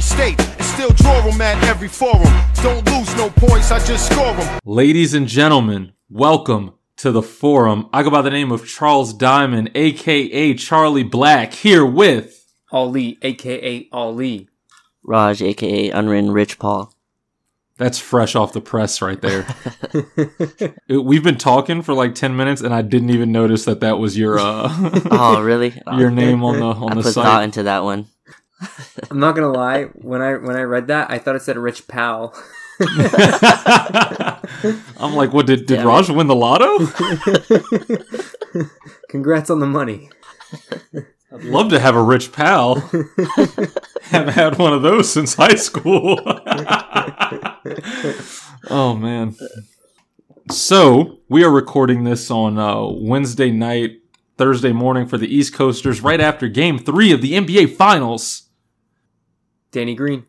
every state and still draw them at every forum. Don't lose no points, I just score them. Ladies and gentlemen, welcome to the forum. I go by the name of Charles Diamond, aka Charlie Black, here with Ali, aka Ali. Raj, aka Unwritten Rich Paul. That's fresh off the press right there. It- We've been talking for like 10 minutes and I didn't even notice that that was your uh Oh, really? your name on the on I the put thought site. into that one. I'm not gonna lie. When I when I read that, I thought it said Rich Pal. I'm like, what did did Damn Raj win the lotto? Congrats on the money. I'd love to have a rich pal. Haven't had one of those since high school. oh man. So we are recording this on uh, Wednesday night, Thursday morning for the East Coasters, right after Game Three of the NBA Finals. Danny Green,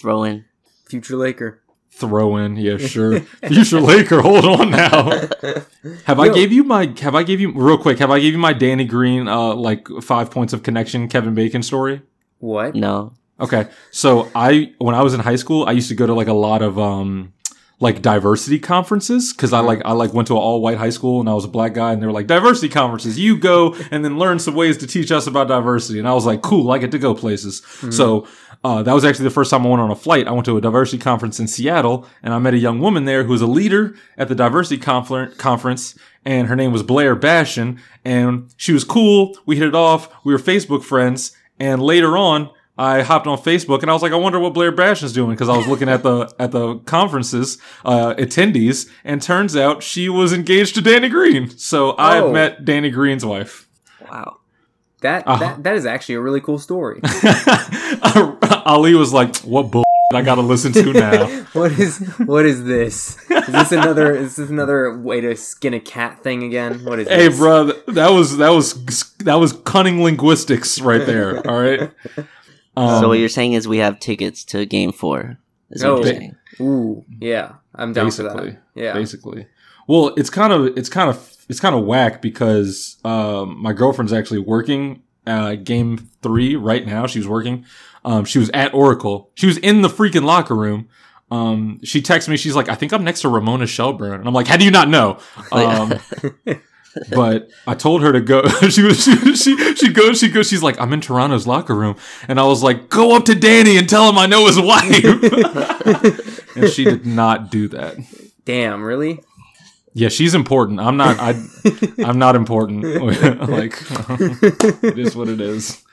Throw in. future Laker. Throw in, yeah, sure. Future Laker, hold on now. Have I Yo. gave you my? Have I gave you real quick? Have I gave you my Danny Green, uh, like five points of connection, Kevin Bacon story? What? No. Okay. So I when I was in high school, I used to go to like a lot of um like diversity conferences because I like I like went to an all white high school and I was a black guy and they were like diversity conferences. You go and then learn some ways to teach us about diversity. And I was like, cool, I get to go places. So uh, that was actually the first time I went on a flight. I went to a diversity conference in Seattle and I met a young woman there who was a leader at the diversity confer- conference and her name was Blair Bashen and she was cool. We hit it off. We were Facebook friends and later on I hopped on Facebook and I was like, I wonder what Blair Bashen's doing because I was looking at the at the conferences uh, attendees, and turns out she was engaged to Danny Green. So I've Oh. met Danny Green's wife. Wow. That Uh-huh. that that is actually a really cool story. Ali was like, "What bull? I got to listen to now." what is what is this? Is this another is this another way to skin a cat thing again? What is hey, this? bro, that was that was that was cunning linguistics right there. All right. Um, so what you're saying is we have tickets to Game Four. Is Oh. what you're saying. Ooh, yeah, I'm down for that. Yeah, basically. Well, it's kind of it's kind of it's kind of whack because um, my girlfriend's actually working uh, game three right now. She was working. Um, she was at Oracle. She was in the freaking locker room. Um, she texted me. She's like, "I think I'm next to Ramona Shelburne," and I'm like, "How do you not know?" Um, but I told her to go. she was she she she goes she goes. She's like, "I'm in Toronto's locker room," and I was like, "Go up to Danny and tell him I know his wife." and she did not do that. Damn, really? Yeah, she's important. I'm not. I, I'm not important. like, it is what it is.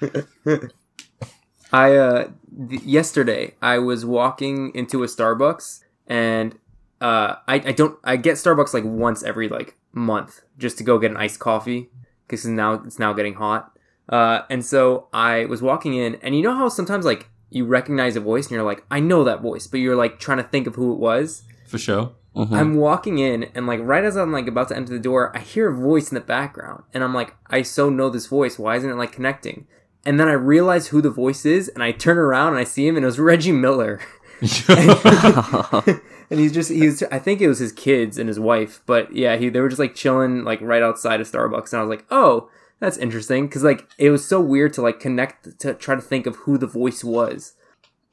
I uh th- yesterday I was walking into a Starbucks and uh I, I don't I get Starbucks like once every like month just to go get an iced coffee because now it's now getting hot. Uh and so I was walking in and you know how sometimes like you recognize a voice and you're like I know that voice but you're like trying to think of who it was. For sure. Mhm. I'm walking in and like right as I'm like about to enter the door, I hear a voice in the background and I'm like, I so know this voice. Why isn't it like connecting? And then I realize who the voice is and I turn around and I see him and it was Reggie Miller. and he's just he was I think it was his kids and his wife, but yeah, he they were just like chilling like right outside of Starbucks and I was like, "Oh, that's interesting" cuz like it was so weird to like connect to try to think of who the voice was.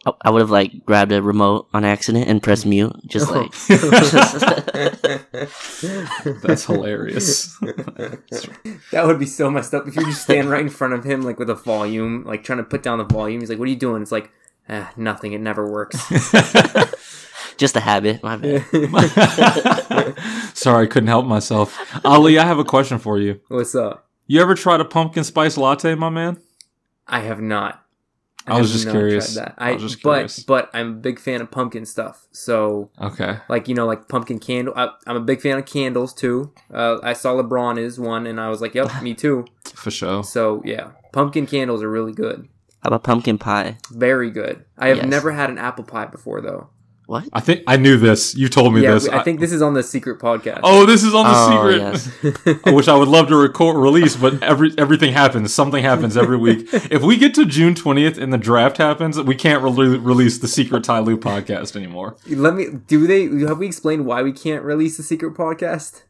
I- I would have like grabbed a remote on accident and pressed mute, just like That's hilarious. That would be so messed up if you just stand right in front of him, like with a volume, like trying to put down the volume. He's like, "What are you doing?" It's like, ah, nothing. It never works. just a habit. My bad. Sorry, I couldn't help myself. Ali, I have a question for you. What's up? You ever tried a pumpkin spice latte, my man? I have not. I was just curious. tried That. I I, was just but curious. but I'm a big fan of pumpkin stuff. So Okay. like you know like pumpkin candle. I, I'm a big fan of candles too. Uh, I saw LeBron is one, and I was like, "Yep, me too." For sure. So yeah, pumpkin candles are really good. How about pumpkin pie? Very good. I have Yes. never had an apple pie before though. What? I think I knew this. You told me yeah, this. I think this is on the secret podcast. Oh, this is on the Oh, secret. I wish I would love to record release, but every everything happens. Something happens every week. If we get to June twentieth and the draft happens, we can't re- release the secret Ty Lue podcast anymore. Let me. Do they? Have we explained why we can't release the secret podcast?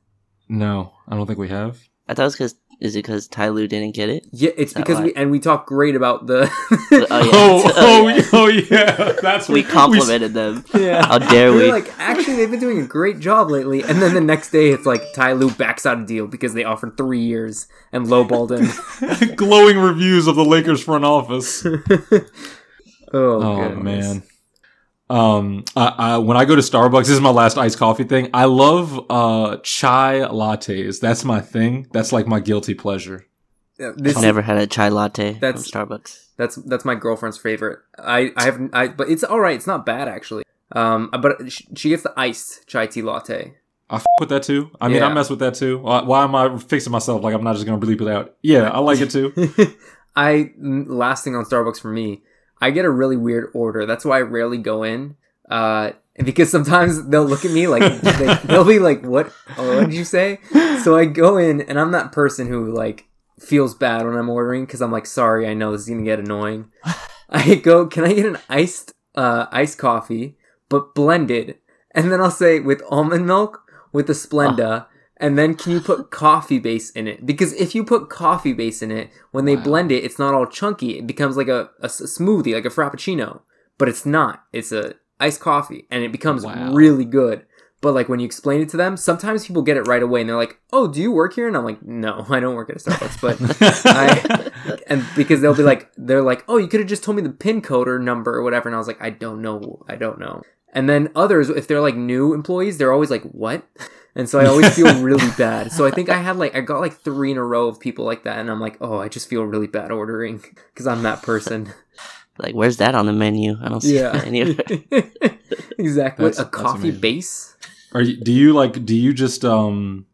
No, I don't think we have. I thought it was because Is it because Ty Lue didn't get it? Yeah, it's because why? we and we talk great about the. Oh, oh yeah. Oh, oh, oh, yeah. oh, yeah. That's We what complimented them. Yeah. How dare We're we? like, actually, they've been doing a great job lately. And then the next day, it's like Ty Lue backs out a deal because they offered three years and lowballed him. glowing reviews of the Lakers front office. Oh, Oh goodness. man. Um, I, I, when I go to Starbucks, this is my last iced coffee thing. I love uh chai lattes. That's my thing. That's like my guilty pleasure. Yeah, This, I've never had a chai latte That's- from Starbucks. That's that's my girlfriend's favorite. I I haven't. I but it's all right. It's not bad actually. Um, but she gets the iced chai tea latte. I f- with that too. I mean, Yeah. I mess with that too. Why, why am I fixing myself like I'm not just gonna bleep it out? Yeah, I like it too. I last thing on Starbucks for me, I get a really weird order. That's why I rarely go in. Uh, because sometimes they'll look at me like they, they'll be like, "What? Oh, what did you say?" So I go in, and I'm that person who like feels bad when I'm ordering because I'm like, "Sorry, I know this is gonna get annoying." I go, "Can I get an iced uh, iced coffee, but blended?" And then I'll say with almond milk with the Splenda. And then can you put coffee base in it? Because if you put coffee base in it, when they Wow. blend it, it's not all chunky. It becomes like a, a, smoothie, like a frappuccino. But it's not. It's a iced coffee, and it becomes Wow. really good. But like when you explain it to them, sometimes people get it right away, and they're like, "Oh, do you work here?" And I'm like, "No, I don't work at a Starbucks." But I and because they'll be like, they're like, "Oh, you could have just told me the pin code or number or whatever," and I was like, "I don't know, I don't know." And then others, if they're like new employees, they're always like, "What?" And so I always feel really bad. So I think I had like I got like three in a row of people like that, and I'm like, "Oh, I just feel really bad ordering because I'm that person." Like, where's that on the menu? I don't see Yeah, it anywhere. exactly. That's- a coffee base. Are you? Do you like? Do you just um?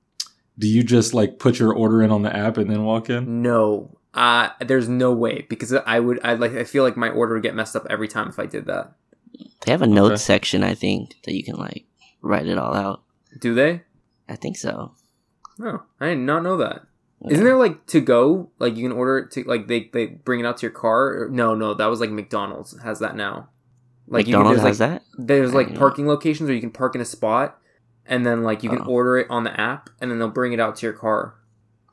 Do you just like put your order in on the app and then walk in? No, uh, there's no way because I would. I like. I feel like my order would get messed up every time if I did that. They have a notes Okay. section, I think, that you can like write it all out. Do they? I think so. No, I did not know that. Yeah. not there like to go? Like you can order it to like they they bring it out to your car? No, no, that was like McDonald's has that now. Like McDonald's you can, has there's, like, that. There's like didn't know. parking locations where you can park in a spot, and then like you can Oh. order it on the app, and then they'll bring it out to your car.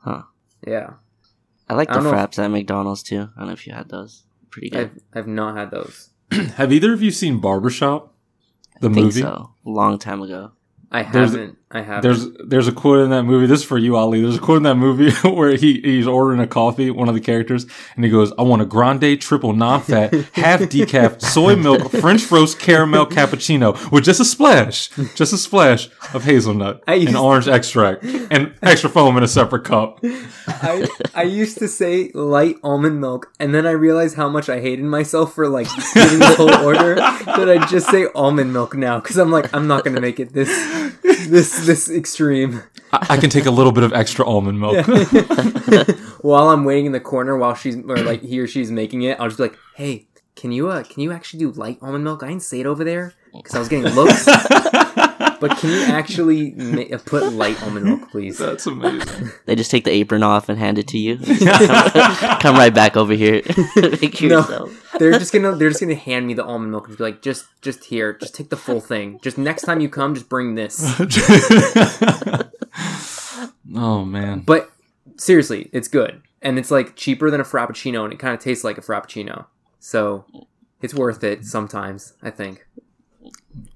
Huh. Yeah, I like I the don't if- fraps at McDonald's too. I don't know if you had those. Pretty good. I've I've not had those. Have either of you seen Barbershop? The I think movie. so. Long time ago. I There's- haven't. I haven't. There's there's a quote in that movie. This is for you, Ali. There's a quote in that movie where he he's ordering a coffee, one of the characters, and he goes, "I want a grande, triple, non-fat, half decaf, soy milk, French roast caramel cappuccino with just a splash, just a splash of hazelnut I used- and orange extract and extra foam in a separate cup." I I used to say light almond milk, and then I realized how much I hated myself for like giving the whole order that I just say almond milk now because I'm like I'm not gonna make it this this this extreme. I, I can take a little bit of extra almond milk. while I'm waiting in the corner while she's or like he or she's making it, I'll just be like, hey. Can you uh can you actually do light almond milk? I didn't say it over there because I was getting looks. but can you actually ma- put light almond milk, please? That's amazing. They just take the apron off and hand it to you. come, come right back over here. Make No. yourself. they're just gonna they're just gonna hand me the almond milk and be like, just just here, just take the full thing. Just next time you come, just bring this. oh man. But seriously, it's good. And it's like cheaper than a frappuccino and it kind of tastes like a frappuccino. So it's worth it sometimes, I think.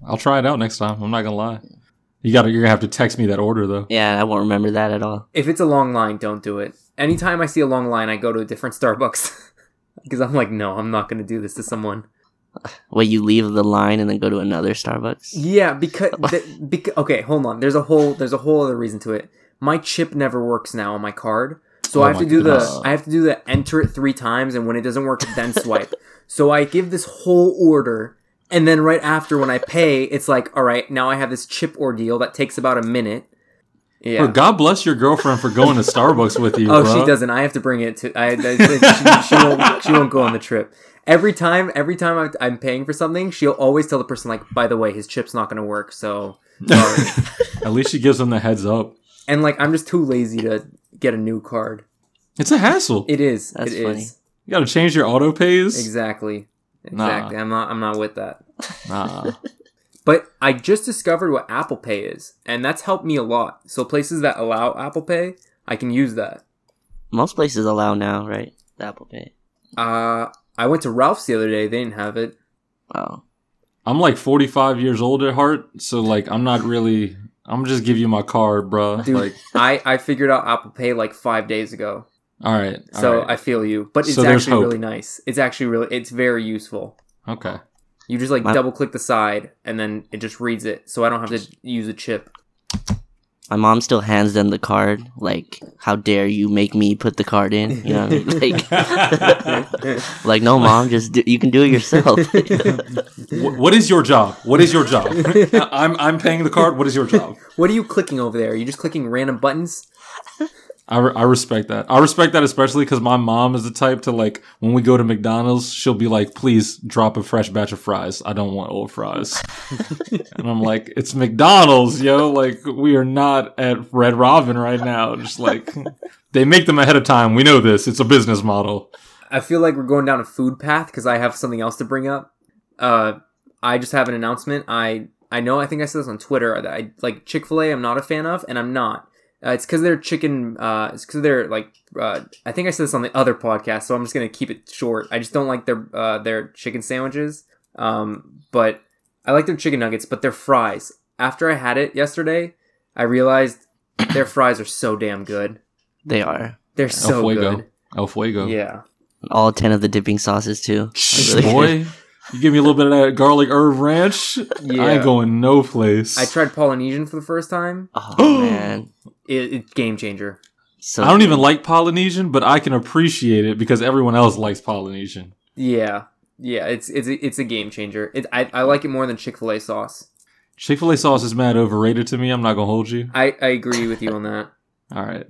I'll try it out next time. I'm not gonna lie. You got to You're gonna have to text me that order though. Yeah, I won't remember that at all. If it's a long line, don't do it. Anytime I see a long line, I go to a different Starbucks. Because I'm like, no, I'm not going to do this to someone. Wait, you leave the line and then go to another Starbucks? Yeah, because, because okay, hold on. There's a whole there's a whole other reason to it. My chip never works now on my card, so Oh I have to do goodness. the I have to do the enter it three times, and when it doesn't work, then swipe. so I give this whole order, and then right after when I pay, it's like, all right, now I have this chip ordeal that takes about a minute. Yeah. Bro, God bless your girlfriend for going to Starbucks with you. Oh, bro. she doesn't. I have to bring it to. I, I- she, she won't. She won't go on the trip. Every time, every time I'm, I'm paying for something, she'll always tell the person like, "By the way, his chip's not going to work." So. At least she gives them the heads up. and like, I'm just too lazy to get a new card. It's a hassle. It is. That's it funny. is. you got to change your auto pays. exactly. Nah. Exactly. I'm not. I'm not with that. Nah. But I just discovered what Apple Pay is, and that's helped me a lot. So places that allow Apple Pay, I can use that. Most places allow now, right? The Apple Pay. Uh, I went to Ralph's the other day. They didn't have it. Oh, I'm like 45 years old at heart, so like I'm not really. I'm just give you my card, bro. Dude, Like, I, I figured out Apple Pay like five days ago. All right. all So right. I feel you. But it's So actually hope. really nice. It's actually really, it's very useful. okay. You just like My- double click the side and then it just reads it. So I don't have to use a chip. my mom still hands them the card. Like, how dare you make me put the card in? You know, what I mean? like, like no, mom, just do, you can do it yourself. What is your job? What is your job? I'm I'm paying the card. What is your job? What are you clicking over there? Are you just clicking random buttons? I, re- I respect that. I respect that especially because my mom is the type to like when we go to McDonald's, she'll be like, "Please drop a fresh batch of fries. I don't want old fries." and I'm like, "It's McDonald's, yo! Like we are not at Red Robin right now. Just like they make them ahead of time. We know this. It's a business model." I feel like we're going down a food path because I have something else to bring up. Uh, I just have an announcement. I I know I think I said this on Twitter that I like Chick Fil A. I'm not a fan of, and I'm not. Uh, it's because they're chicken. Uh, it's because they're like. Uh, I think I said this on the other podcast, so I'm just gonna keep it short. I just don't like their uh, their chicken sandwiches. Um, but I like their chicken nuggets, but their fries. After I had it yesterday, I realized their fries are so damn good. they are They're so Fuego. good. El Fuego. Yeah. all ten of the dipping sauces too. Really boy. You give me a little bit of that garlic herb ranch. Yeah. I Yeah. ain't going no place. I tried Polynesian for the first time. Oh man, It, it's game changer. so I don't even like Polynesian, but I can appreciate it because everyone else likes Polynesian. Yeah, yeah. It's it's it's a game changer. It, I I like it more than Chick Fil A sauce. Chick fil A sauce is mad overrated to me. I'm not going to hold you. I I agree with you on that. All right.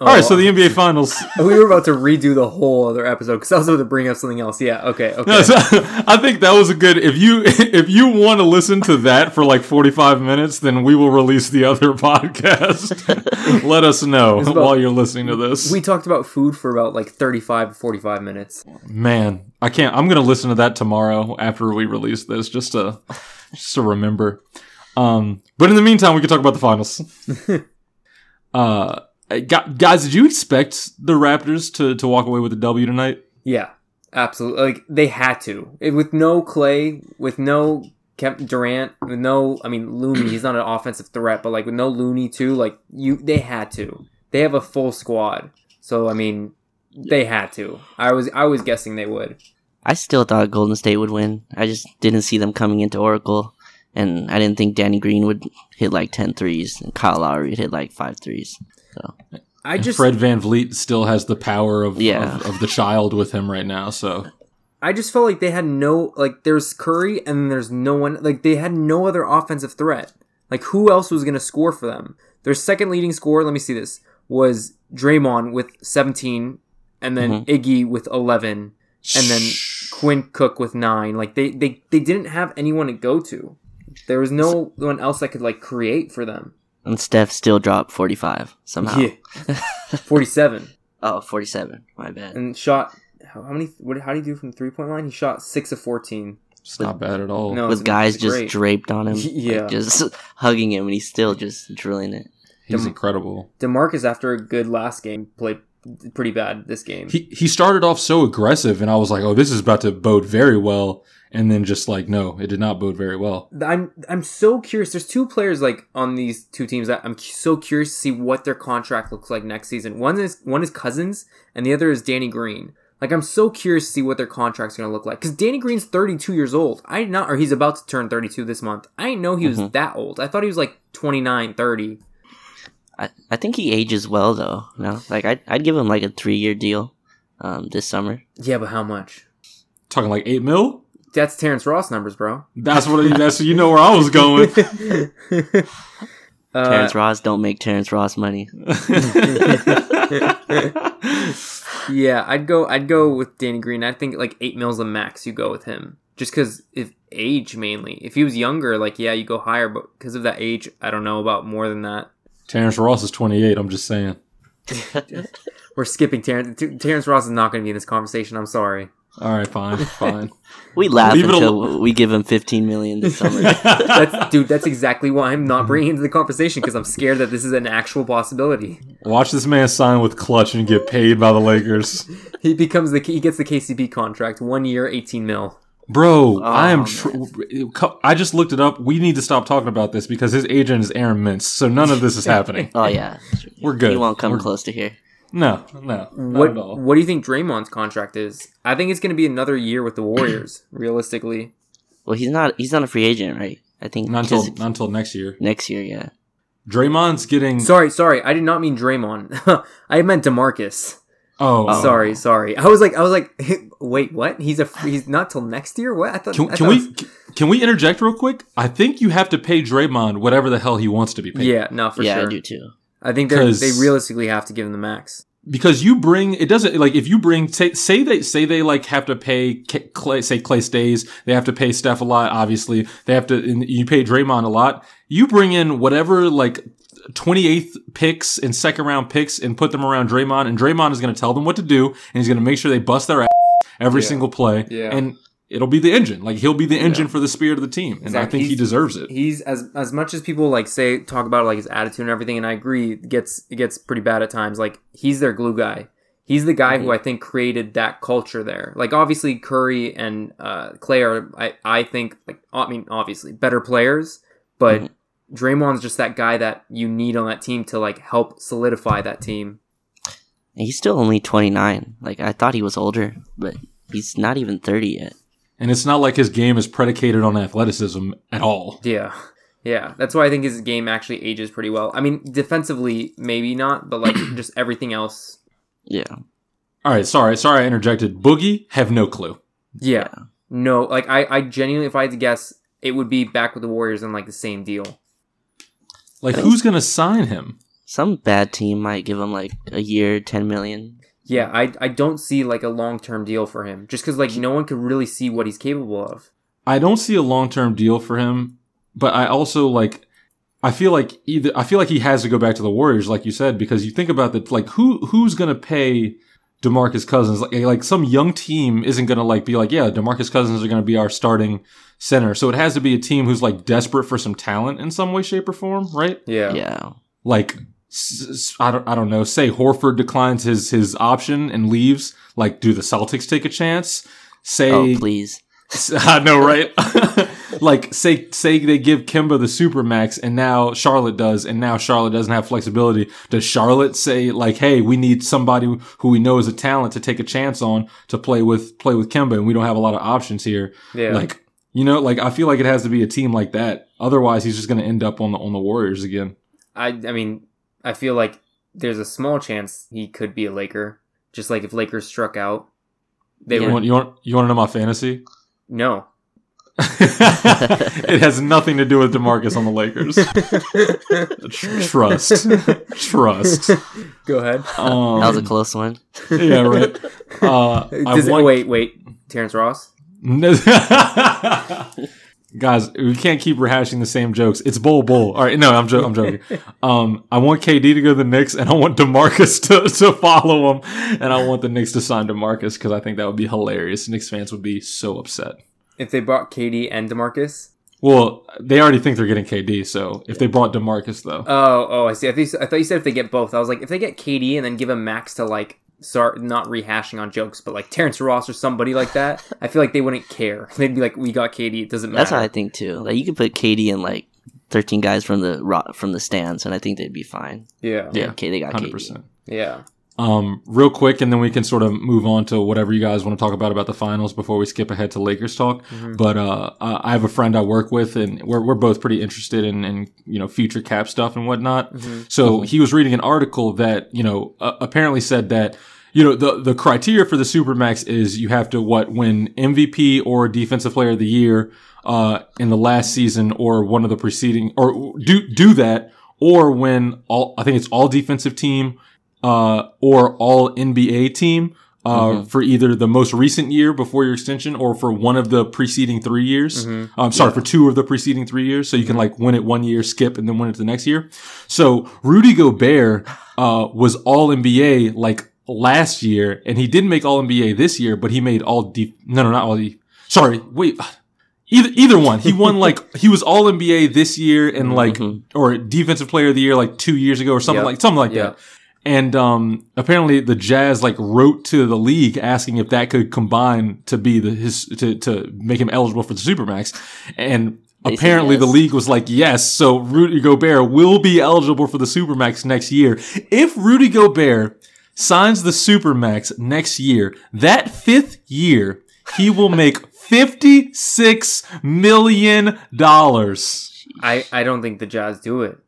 Oh, All right, so the NBA Finals. we were about to redo the whole other episode because I was about to bring up something else. Yeah. Okay. Okay. No, so I think that was a good. If you if you want to listen to that for like 45 minutes, then we will release the other podcast. Let us know about- while you're listening to this. we talked about food for about like 35 to 45 minutes. Man, I can't. I'm gonna listen to that tomorrow after we release this, just to just to remember. Um, but in the meantime, we can talk about the finals. uh, Uh, guys, did you expect the Raptors to to walk away with a W tonight? Yeah. Absolutely. Like they had to. It, with no Clay, with no Kevin Durant, with no I mean Looney, he's not an offensive threat, but like with no Looney too, like you they had to. They have a full squad. So I mean they had to. I was I was guessing they would. I still thought Golden State would win. I just didn't see them coming into Oracle, and I didn't think Danny Green would hit like 10 threes, and Kyle Lowry would hit like five threes. I And just Fred VanVleet still has the power of, Yeah. of of the child with him right now. So I just felt like they had no like there's Curry and there's no one like they had no other offensive threat. Like who else was gonna score for them? Their second leading scorer, let me see this, was Draymond with 17, and then mm-hmm. Iggy with 11, and then Quinn Cook with nine. Like they they they didn't have anyone to go to. There was no one else that could like create for them. And Steph still dropped 45 somehow. Yeah, 47 Oh, 47. My bad. and shot. How, how many? What? How do you do from three point line? He shot six of 14. it's not bad at all. No, With guys just great. draped on him. Yeah. like, just hugging him, and he's still just drilling it. He's incredible. Demarcus, after a good last game, played pretty bad this game. He he started off so aggressive, and I was like, "Oh, this is about to bode very well." And then just like, no, it did not bode very well. I'm I'm so curious. There's two players like on these two teams that I'm so curious to see what their contract looks like next season. One is one is Cousins, and the other is Danny Green. Like I'm so curious to see what their contracts are gonna look like because Danny Green's 32 years old. I did not, or he's about to turn 32 this month. I didn't know he was that old. I thought he was like 29, 30. I, I think he ages well, though. No, like I'd, I'd give him like a three year deal um, this summer. Yeah, but how much? Talking like eight mil. That's Terrence Ross numbers, bro. That's what. That's you know where I was going. Uh, Terrence Ross don't make Terrence Ross money. Yeah, I'd go. I'd go with Danny Green. I think like eight mils the max. You go with him, just because if age mainly. If he was younger, like yeah, you go higher. But because of that age, I don't know about more than that. Terrence Ross is 28. I'm just saying. We're skipping Terrence. Terrence Ross is not going to be in this conversation. I'm sorry. All right, fine, fine. We laugh Leave until we give him 15 million this summer. That's, dude, that's exactly why I'm not mm-hmm. bringing into the conversation because I'm scared that this is an actual possibility. Watch this man sign with Klutch and get paid by the Lakers. He becomes the he gets the KCP contract, one year, eighteen mil. Bro, oh, I am. Oh, Tr- I just looked it up. We need to stop talking about this because his agent is Aaron Mintz, so none of this is happening. oh yeah, We're good. he won't come We're- close to here. No, no, not What at all. What do you think Draymond's contract is? I think it's going to be another year with the Warriors. realistically, Well, he's not. He's not a free agent, right? I think Not until not until next year. next year. Yeah. Draymond's getting. sorry, sorry, I did not mean Draymond. I meant Demarcus. oh, Oh. Sorry, sorry. I was like, I was like, wait, what? He's a he's not till next year. What? I thought. Can, I can thought we was- can we interject real quick? I think you have to pay Draymond whatever the hell he wants to be paid. Yeah, no, for sure. yeah, sure. I do too. I think they they realistically have to give him the max. because you bring it doesn't like if you bring say, say they say they like have to pay Clay say Clay stays they have to pay Steph a lot obviously they have to you pay Draymond a lot you bring in whatever like 28th picks and second round picks and put them around Draymond and Draymond is going to tell them what to do and he's going to make sure they bust their ass every Yeah. single play Yeah. and it'll be the engine like he'll be the engine for the spirit of the team and I Exactly. think he deserves it He's as as much as people like say talk about like his attitude and everything, and I agree, it gets it gets pretty bad at times. Like he's their glue guy. He's the guy who I think created that culture there. Like obviously Curry and uh, Clay are I, I think like I mean obviously better players, but Mhm. Draymond's just that guy that you need on that team to like help solidify that team. He's still only 29. Like I thought he was older, but he's not even 30 yet. And it's not like his game is predicated on athleticism at all Yeah. Yeah, that's why I think his game actually ages pretty well. I mean, defensively, maybe not, but like just everything else. Yeah. all right sorry sorry I interjected Boogie have no clue Yeah. No, like I, I genuinely, if I had to guess, it would be back with the Warriors in like the same deal. like who's going to sign him Some bad team might give him like a year, 10 million. Yeah, I, I don't see like a long term deal for him, just because like no one could really see what he's capable of. I don't see a long term deal for him, but I also like. I feel like either I feel like he has to go back to the Warriors, like you said, because you think about that, like who who's gonna pay Demarcus Cousins? Like, like some young team isn't gonna like be like, yeah, Demarcus Cousins are gonna be our starting center. So it has to be a team who's like desperate for some talent in some way, shape, or form, right? Yeah. Yeah. Like s- s- I don't I don't know. Say Horford declines his his option and leaves. Like, do the Celtics take a chance? Say Oh, please. I know, right? like, say, say they give Kemba the supermax, and now Charlotte does, and now Charlotte doesn't have flexibility. Does Charlotte say like, "Hey, we need somebody who we know is a talent to take a chance on to play with play with Kemba, and we don't have a lot of options here." Yeah. Like, you know, like I feel like it has to be a team like that. Otherwise, he's just going to end up on the on the Warriors again. I, I mean, I feel like there's a small chance he could be a Laker, just like if Lakers struck out. They You would want you want you want to know my fantasy? no. it has nothing to do with Demarcus on the Lakers. Trust, trust. Go ahead. Um, That was a close one. yeah, right. Uh, I Does it- want- wait, wait. Terrence Ross. Guys, we can't keep rehashing the same jokes. It's bull bull. All right, no, I'm, jo- I'm joking. Um, I want KD to go to the Knicks, and I want Demarcus to, to follow him, and I want the Knicks to sign Demarcus because I think that would be hilarious. Knicks fans would be so upset. If they brought KD and Demarcus. Well, they already think they're getting KD, so if they brought Demarcus though, Oh, oh, I see. I, think, I thought you said if they get both. I was like, if they get KD and then give him max to like start not rehashing on jokes, but like Terrence Ross or somebody like that, I feel like they wouldn't care. They'd be like, we got KD. It doesn't matter. That's what I think too. Like you could put KD and like 13 guys from the ro- from the stands, and I think they'd be fine. yeah. Yeah. Okay, they got hundred KD. percent. Yeah. Um, real quick, and then we can sort of move on to whatever you guys want to talk about about the finals before we skip ahead to Lakers talk. But uh, I have a friend I work with, and we're we're both pretty interested in, in you know future cap stuff and whatnot. So he was reading an article that you know uh, apparently said that you know the the criteria for the supermax is you have to what win MVP or Defensive Player of the Year uh, in the last season or one of the preceding or do do that or win all I think it's all defensive team uh, or all NBA team uh, for either the most recent year before your extension or for one of the preceding three years. I'm sorry, for two of the preceding three years. So you can like win it one year, skip, and then win it the next year. So Rudy Gobert uh, was all NBA like last year, and he didn't make All NBA this year, but he made All D. No, no, not All. Sorry, wait. Either either one. He won like he was All NBA this year and like Mhm. or Defensive Player of the Year like two years ago or something Yep. like something like Yeah. that. And um, apparently the Jazz like wrote to the league asking if that could combine to be the his to to make him eligible for the supermax. And They said apparently the league was like yes, so Rudy Gobert will be eligible for the supermax next year. If Rudy Gobert signs the supermax next year, that fifth year he will make fifty six million dollars. I, I don't think the Jazz do it.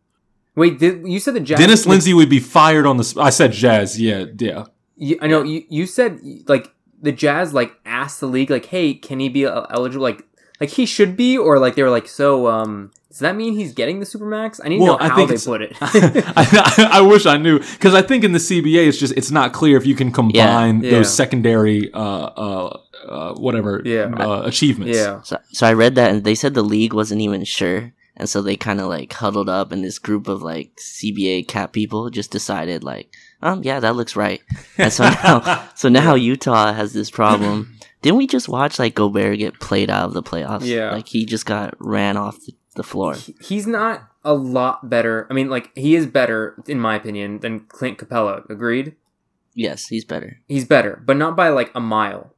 Wait, did, you said the Jazz. Dennis Lindsey would be fired on the. sp- I said Jazz. Yeah, yeah. You, I know you, you said like the Jazz like asked the league like, hey, can he be uh, eligible? Like, like he should be, or like they were like, so um, does that mean he's getting the supermax? I need to know I how think they put it. I, I wish I knew because I think in the CBA it's just it's not clear if you can combine Yeah. those secondary uh uh, uh whatever Yeah. uh, achievements. yeah, So, so I read that and they said the league wasn't even sure. And so they kind of like huddled up and this group of like CBA cap people just decided like, um, yeah, that looks right. And so now, so now Utah has this problem. Didn't we just watch like Gobert get played out of the playoffs? Yeah. Like he just got ran off the, the floor. he's not a lot better. I mean, like he is better in my opinion than Clint Capela. Agreed. Yes, he's better. He's better, but not by like a mile.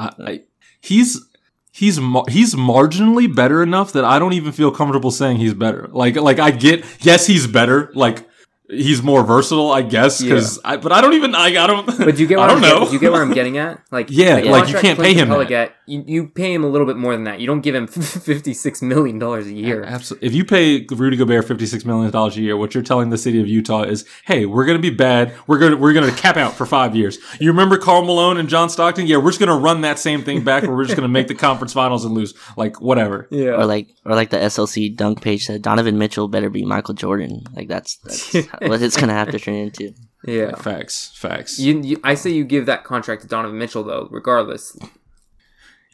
I, I, he's he's mar- he's marginally better enough that I don't even feel comfortable saying he's better. Like like I get yes he's better. Like he's more versatile, I guess. Because I but I don't even I, I don't. But do you get? What I don't I'm get- know. do you get where I'm getting at? Like, Yeah, the like, you can't Clint pay him Capela that. Get you, you pay him a little bit more than that. You don't give him fifty six million dollars a year. Absolutely. If you pay Rudy Gobert fifty six million dollars a year, what you're telling the city of Utah is, "Hey, we're going to be bad. We're going to we're going to cap out for five years." You remember Karl Malone and John Stockton? Yeah, we're just going to run that same thing back, where we're just going to make the conference finals and lose. Like whatever. Yeah. Or like, or like the SLC dunk page said, Donovan Mitchell better be Michael Jordan. Like that's, that's what it's gonna have to turn into. yeah. Facts. Facts. You, you, I say you give that contract to Donovan Mitchell though, regardless.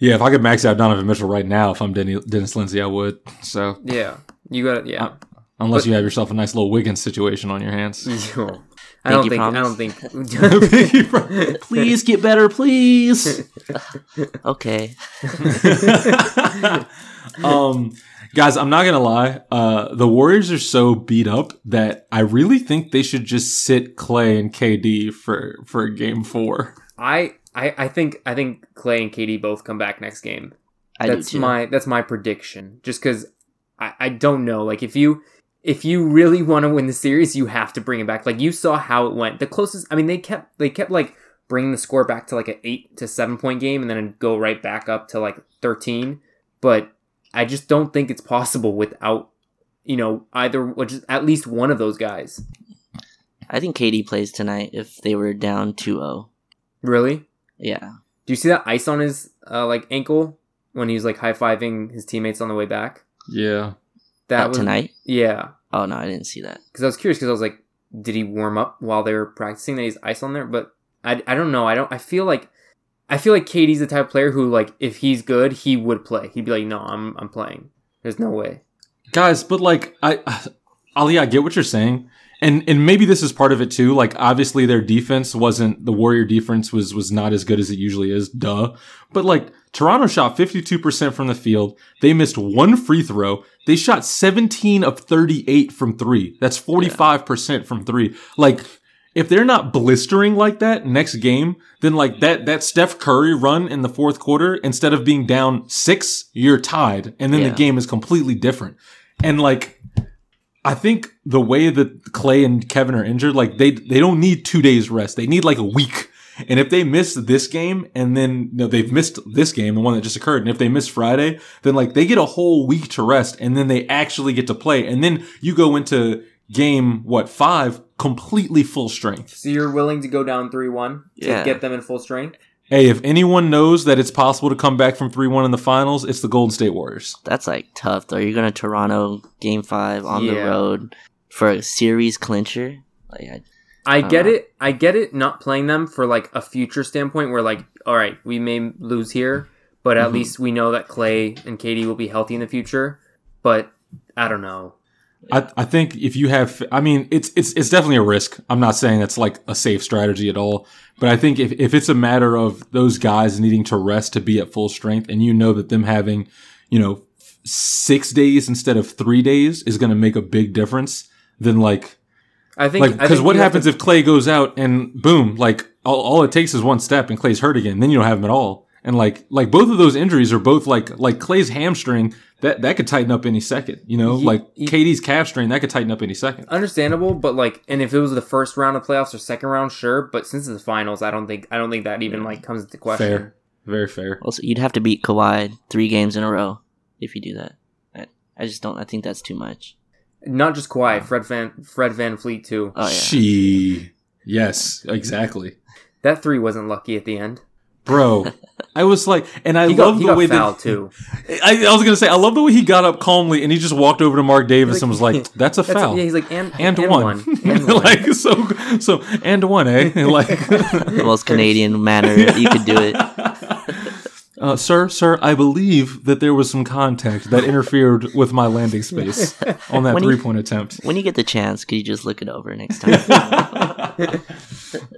Yeah, if I could max out Donovan Mitchell right now, if I'm Denny, Dennis Lindsey, I would. So Yeah, you got to Yeah. unless you have yourself a nice little Wiggins situation on your hands. Yo. I don't Pinky think. I don't think. please get better, please. Okay. um guys i'm not gonna lie uh the warriors are so beat up that i really think they should just sit clay and kd for for game four I, I, I think. I think Clay and KD both come back next game. I that's do too. my that's my prediction. Just because I, I don't know. Like if you if you really want to win the series, you have to bring it back. Like you saw how it went. The closest. I mean, they kept they kept like bringing the score back to like an eight to seven point game, and then it'd go right back up to like thirteen. But I just don't think it's possible without you know either which is at least one of those guys. I think KD plays tonight if they were down 2-0. Really? Yeah. Do you see that ice on his uh, like ankle when he was like high fiving his teammates on the way back? yeah That That was tonight? Yeah. Oh no, I didn't see that. because I was curious because I was like, did he warm up while they were practicing that he's ice on there? But I, I don't know. I don't. I feel like I feel like KD's the type of player who like if he's good, he would play. He'd be like, no, I'm I'm playing. There's no way. guys but like i ali i get what you're saying. And and maybe this is part of it too. Like obviously their defense wasn't the warrior defense was was not as good as it usually is. Duh. But like toronto shot 52% from the field. They missed one free throw. They shot 17 of 38 from three. That's 45% from three. Like if they're not blistering like that next game, then like that that Steph Curry run in the fourth quarter, instead of being down six, you're tied, and then Yeah. the game is completely different. And like, I think the way that Clay and Kevin are injured, like they they don't need two days rest; they need like a week. And if they miss this game, and then you know, they've missed this game, the one that just occurred, and if they miss Friday, then like they get a whole week to rest, and then they actually get to play, and then you go into game what five completely full strength. So you're willing to go down three one to Yeah. get them in full strength? Hey, if anyone knows that it's possible to come back from 3 1 in the finals, it's the Golden State Warriors. That's like tough though. You're gonna Toronto game five on the road for a series clincher. Like I, I get Uh. it. I get it. Not playing them for like a future standpoint, where like, all right, we may lose here, but at Mhm. least we know that Clay and KD will be healthy in the future. But I don't know. I, I think if you have, I mean, it's it's it's definitely a risk. I'm not saying it's like a safe strategy at all, but I think if if it's a matter of those guys needing to rest to be at full strength, and you know that them having, you know, six days instead of three days is going to make a big difference, then like I think like because what happens to- if Clay goes out and boom, like all, all it takes is one step and Clay's hurt again, then you don't have him at all. And like like both of those injuries are both like like Clay's hamstring that that could tighten up any second, you know, Ye- like ye- KD's calf strain that could tighten up any second. understandable, but like, and if it was the first round of playoffs or second round, sure. But since it's the finals, I don't think I don't think that even like comes into question. Fair, very fair. Also, you'd have to beat Kawhi three games in a row if you do that. I, I just don't. I think that's too much. Not just Kawhi, Fred Van Fred VanVleet too. Oh yeah. She, yes, exactly, That three wasn't lucky at the end. Bro. I was like, and I He love the got way fouled that too. I, I was gonna say I love the way he got up calmly and he just walked over to Marc Davis and was like, "That's a That's foul." yeah, he's like and and, and one, and one. like so, so and one, eh? like, The most Canadian manner you could do it. Uh, sir, sir, I believe that there was some contact that interfered with my landing space on that When he- three-point attempt. When you get the chance, could you just look it over next time?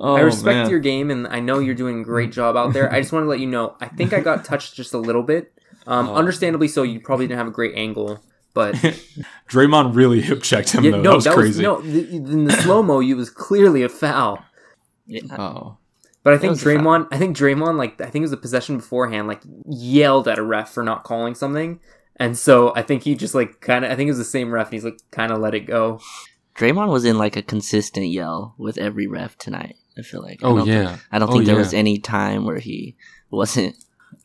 Oh, I respect man. your game, and I know you're doing a great job out there. I just want to let you know, I think I got touched just a little bit. Um, Oh. Understandably so, you probably didn't have a great angle, but Draymond really hip checked him yeah, though. no, that was crazy. no. The, in the slow mo, you was clearly a foul. Yeah. Oh, But I think was. Draymond, I think Draymond, like I think it was a possession beforehand, like yelled at a ref for not calling something, and so I think he just like kind of, I think it was the same ref, and he's like kind of let it go. Draymond was in like a consistent yell with every ref tonight. I feel like. I oh don't thi- yeah. I don't Oh, think there yeah. was any time where he wasn't.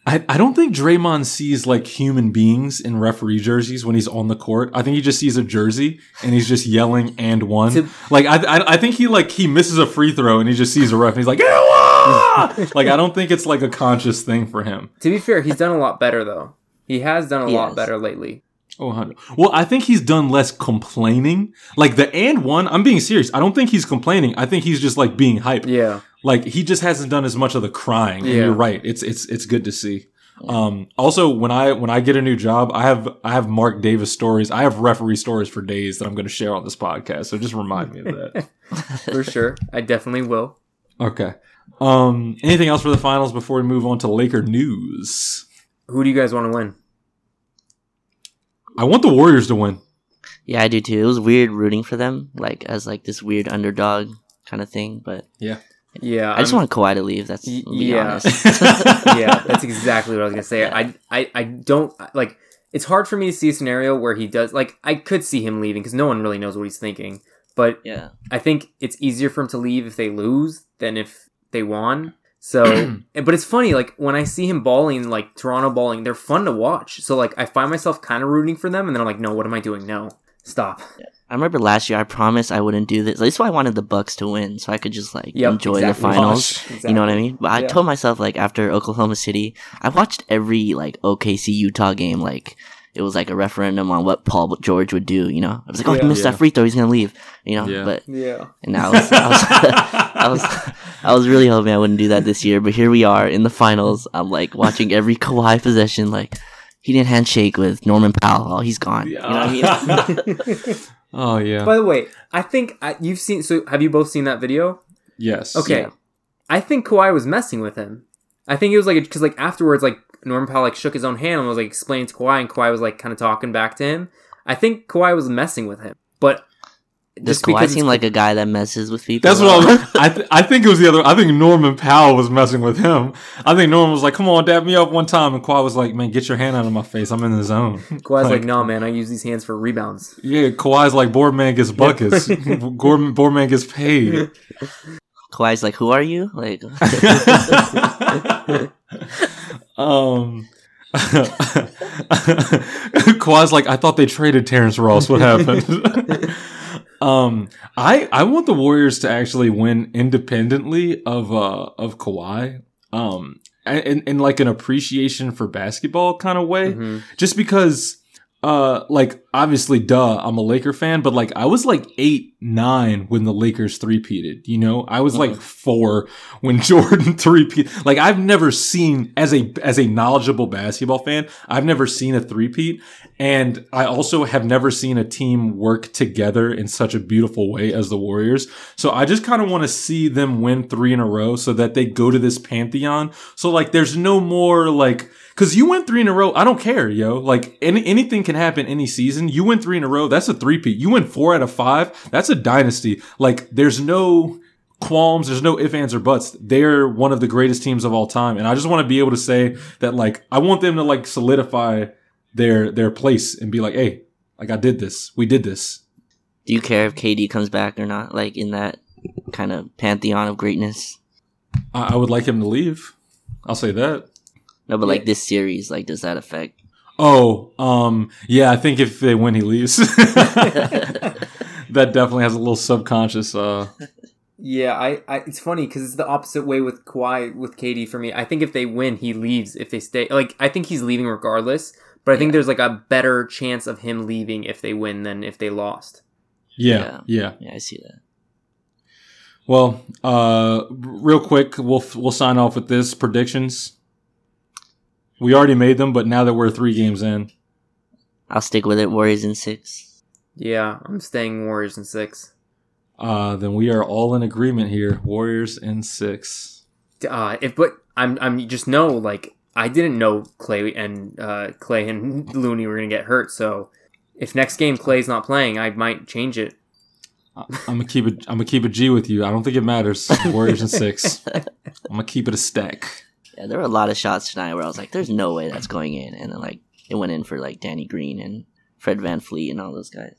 I, I don't think Draymond sees like human beings in referee jerseys when he's on the court. I think he just sees a jersey and he's just yelling and one. To- like I, I I think he like he misses a free throw and he just sees a ref and he's like ah! like I don't think it's like a conscious thing for him. To be fair, he's done a lot better though. He has done a He lot has. better lately. Oh, hun- well, I think he's done less complaining. Like the and one, I'm being serious. I don't think he's complaining. I think he's just like being hyped. Yeah, Like he just hasn't done as much of the crying. And Yeah. you're right. It's it's it's good to see. Um, also, when I when I get a new job, I have I have Marc Davis stories. I have referee stories for days that I'm going to share on this podcast. So just remind me of that. for sure. I definitely will. Okay. Um, anything else for the finals before we move on to Laker news? Who do you guys want to win? I want the Warriors to win. Yeah, I do too. It was weird rooting for them, like as like this weird underdog kind of thing. But Yeah, I just I'm- want Kawhi to leave. That's yeah. honest. yeah, that's exactly what I was gonna say. I, I, I don't like. It's hard for me to see a scenario where he does. Like, I could see him leaving because no one really knows what he's thinking. But yeah, I think it's easier for him to leave if they lose than if they won. So, but it's funny, like when I see him balling, like Toronto balling, they're fun to watch. So, like, I find myself kind of rooting for them, and then I'm like, no, what am I doing? No, stop. I remember last year I promised I wouldn't do this. That's why I wanted the Bucks to win, so I could just like Yep, enjoy exactly. the finals. Gosh, You know what I mean? But I Yeah. told myself like after Oklahoma City, I watched every like OKC Utah game like it was like a referendum on what Paul George would do. You know, I was like, oh, Yeah. he missed Yeah. that free throw, he's gonna leave. You know, Yeah. but Yeah. and I was, I was, I was, I was really hoping I wouldn't do that this year. But here we are in the finals. I'm like watching every Kawhi possession. Like he didn't handshake with Norman Powell. Oh, he's gone. You know what I mean? Oh yeah. By the way, I think I, you've seen. So, have you both seen that video? yes. Okay. Yeah. I think Kawhi was messing with him. I think it was like because like afterwards, like Norman Powell like shook his own hand and was like explaining to Kawhi, and Kawhi was like kind of talking back to him. I think Kawhi was messing with him, but Does just Kawhi because seem it's- like a guy that messes with people? That's what I was. I, th- I think it was the other. I think Norman Powell was messing with him. I think Norman was like, "Come on, dab me up one time," and Kawhi was like, "Man, get your hand out of my face. I'm in the zone." Kawhi's like, "No, man, I use these hands for rebounds." Yeah, Kawhi's like, "Boardman gets buckets. Board- Boardman gets paid." Kawhi's like, who are you? Like, Um, Kawhi's like, I thought they traded Terrence Ross. What happened? Um, I I want the Warriors to actually win independently of uh of Kawhi. Um, in, in like an appreciation for basketball kind of way, Mhm. just because. Uh, like obviously, duh, I'm a Laker fan, but like I was like eight, nine when the Lakers three-peated. You know, I was like uh-huh. four when Jordan three-peat. Like I've never seen as a as a knowledgeable basketball fan, I've never seen a three-peat, and I also have never seen a team work together in such a beautiful way as the Warriors. So I just kind of want to see them win three in a row so that they go to this pantheon. So like, there's no more like. Cause you went three in a row. I don't care, yo. Like any, anything can happen any season. You win three in a row. That's a three peat. You win four out of five. That's a dynasty. Like there's no qualms. There's no ifs, ands, or buts. They're one of the greatest teams of all time. And I just want to be able to say that like, I want them to like solidify their, their place and be like, Hey, like I did this. We did this. Do you care if KD comes back or not? Like in that kind of pantheon of greatness? I, I would like him to leave. I'll say that. No, but like this series, like does that affect? Oh, um, yeah, I think if they win, he leaves. that definitely has a little subconscious. Uh, Yeah, I, I it's funny because it's the opposite way with Kawhi with KD for me. I think if they win, he leaves. If they stay, like I think he's leaving regardless. But I think there's like a better chance of him leaving if they win than if they lost. yeah, yeah, Yeah, I see that. Well, uh, real quick, we'll we'll sign off with this predictions. We already made them, but now that we're three games in, I'll stick with it. Warriors in six. Yeah, I'm staying Warriors in six. uh, then we are all in agreement here. Warriors in six. Uh, if but I'm I'm just know like I didn't know Clay and uh, Clay and Looney were gonna get hurt. So if next game Clay's not playing, I might change it. I'm gonna keep it. I'm gonna keep a G with you. I don't think it matters. Warriors in six. I'm gonna keep it a stack. Yeah, there were a lot of shots tonight where I was like, "There's no way that's going in," and then like it went in for like Danny Green and Fred VanVleet and all those guys.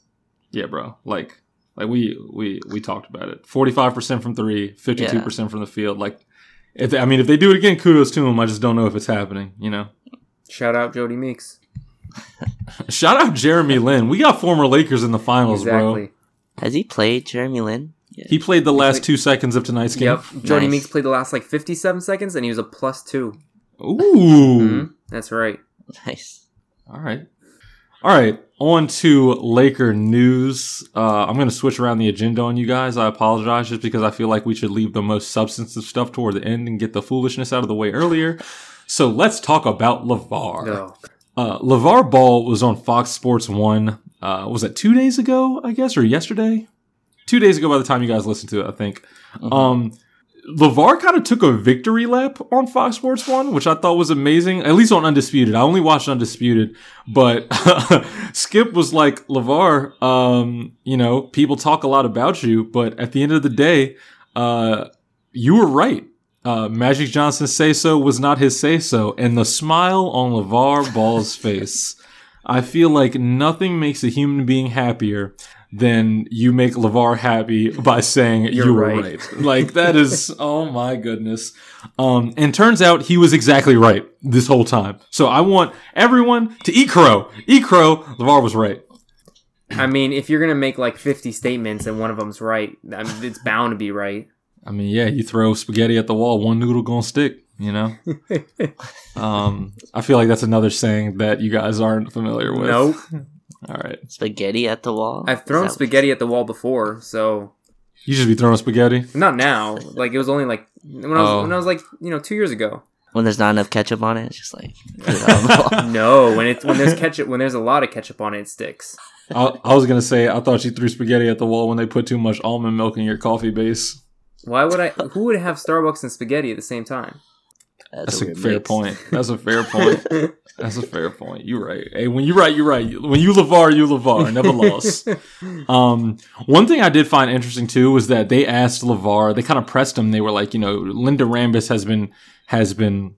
Yeah, bro. Like, like we we we talked about it. Forty five percent from three, 52 percent from the field. Like, if they, I mean, if they do it again, kudos to them. I just don't know if it's happening. You know. Shout out Jodie Meeks. Shout out Jeremy Lin. We got former Lakers in the finals, Exactly. bro. Has he played Jeremy Lin? Yeah. He played the last two seconds of tonight's game. Yep. Jodie Nice. Meeks played the last like 57 seconds, and he was a plus two. Ooh. Mhm. That's right. Nice. All right. All right. On to Laker news. Uh, I'm going to switch around the agenda on you guys. I apologize just because I feel like we should leave the most substantive stuff toward the end and get the foolishness out of the way earlier. So let's talk about LaVar. No. Uh, LaVar Ball was on Fox Sports 1. Uh, was that two days ago, I guess, or yesterday? Two days ago by the time you guys listened to it, I think. Um, LaVar kind of took a victory lap on Fox Sports 1, which I thought was amazing, at least on Undisputed. I only watched Undisputed, but Skip was like, LaVar, um, you know, people talk a lot about you, but at the end of the day, uh, you were right. Uh, Magic Johnson's say so was not his say so. And the smile on LaVar Ball's face, I feel like nothing makes a human being happier than you make LaVar happy by saying You're you were right. right. Like that is, oh my goodness. Um, and turns out he was exactly right this whole time. So I want everyone to eat crow. Eat crow. LaVar was right. I mean, if you're gonna make like 50 statements and one of them's right, I mean, it's bound to be right. I mean, yeah, you throw spaghetti at the wall, one noodle gonna stick, you know? um, I feel like that's another saying that you guys aren't familiar with. Nope. All right. Spaghetti at the wall. I've thrown spaghetti at the wall before, so You should be throwing spaghetti. not now. Like it was only like when I was Oh. when I was like you know two years ago. when there's not enough ketchup on it. It's just like it on the wall. No, when it's when there's ketchup when there's a lot of ketchup on it, it sticks. I, I was gonna say I thought you threw spaghetti at the wall when they put too much almond milk in your coffee base. Why would I? Who would have Starbucks and spaghetti at the same time? That's a a fair mix. point. That's a fair point. That's a fair point. You're right. Hey, when you're right, you're right. When you LaVar, you LaVar. Never lost. Um, one thing I did find interesting too was that they asked LaVar. They kind of pressed him. They were like, you know, Linda Rambis has been has been,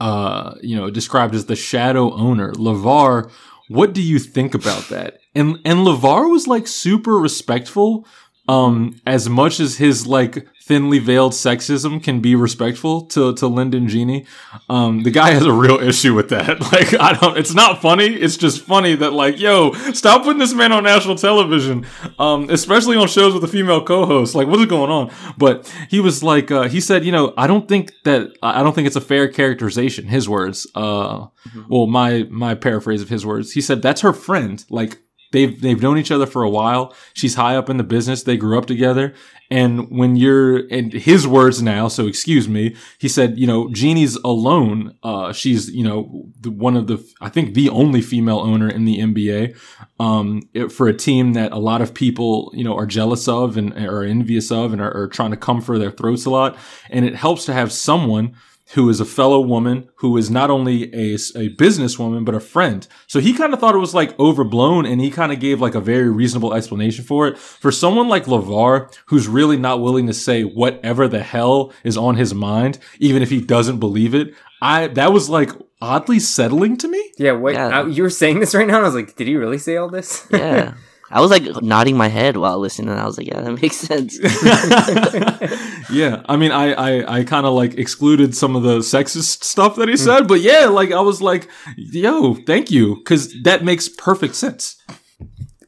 uh, you know, described as the shadow owner. LaVar, what do you think about that? And and LaVar was like super respectful. Um, as much as his like thinly veiled sexism can be respectful to to Lyndon Genie, um, the guy has a real issue with that. Like, I don't. It's not funny. It's just funny that like, yo, stop putting this man on national television, um, especially on shows with a female co-host. Like, what is going on? But he was like, uh, he said, you know, I don't think that I don't think it's a fair characterization. His words. Uh, well, my my paraphrase of his words. He said that's her friend. Like they've they've known each other for a while. She's high up in the business. They grew up together. And when you're in his words now, so excuse me, he said, you know, Jeanie's alone. Uh, she's, you know, the, one of the, I think the only female owner in the NBA, um, it- for a team that a lot of people, you know, are jealous of and are envious of and are, are trying to come for their throats a lot. And it helps to have someone who is a fellow woman who is not only a, a businesswoman but a friend. So he kind of thought it was like overblown and he kind of gave like a very reasonable explanation for it. For someone like LaVar who's really not willing to say whatever the hell is on his mind even if he doesn't believe it, I that was like oddly settling to me. Yeah, what Yeah. I- you were saying this right now, and I was like, did he really say all this? Yeah. I was like nodding my head while listening, and I was like, "Yeah, that makes sense." yeah, I mean, I I, I kind of like excluded some of the sexist stuff that he mm. said, but yeah, like I was like, yo, thank you, because that makes perfect sense.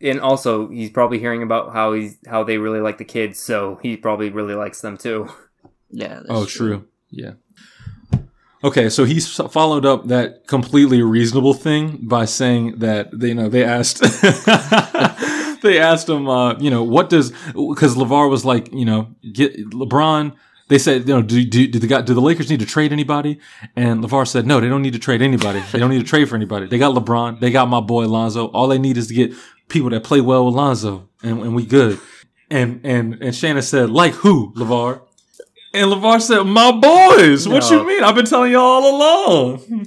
and also, he's probably hearing about how he's how they really like the kids, so he probably really likes them too. Yeah. that's Oh, true. Yeah. Okay, so he followed up that completely reasonable thing by saying that they, you know, they asked, they asked him, uh, you know, what does because LaVar was like, you know, get LeBron. They said, you know, do, do, do the guy, do the Lakers need to trade anybody? And LaVar said, no, they don't need to trade anybody. They don't need to trade for anybody. They got LeBron. They got my boy Lonzo. All they need is to get people that play well with Lonzo, and, and we good. And and and Shannon said, like who, LaVar? And LaVar said, My boys, what No. you mean? I've been telling you all along.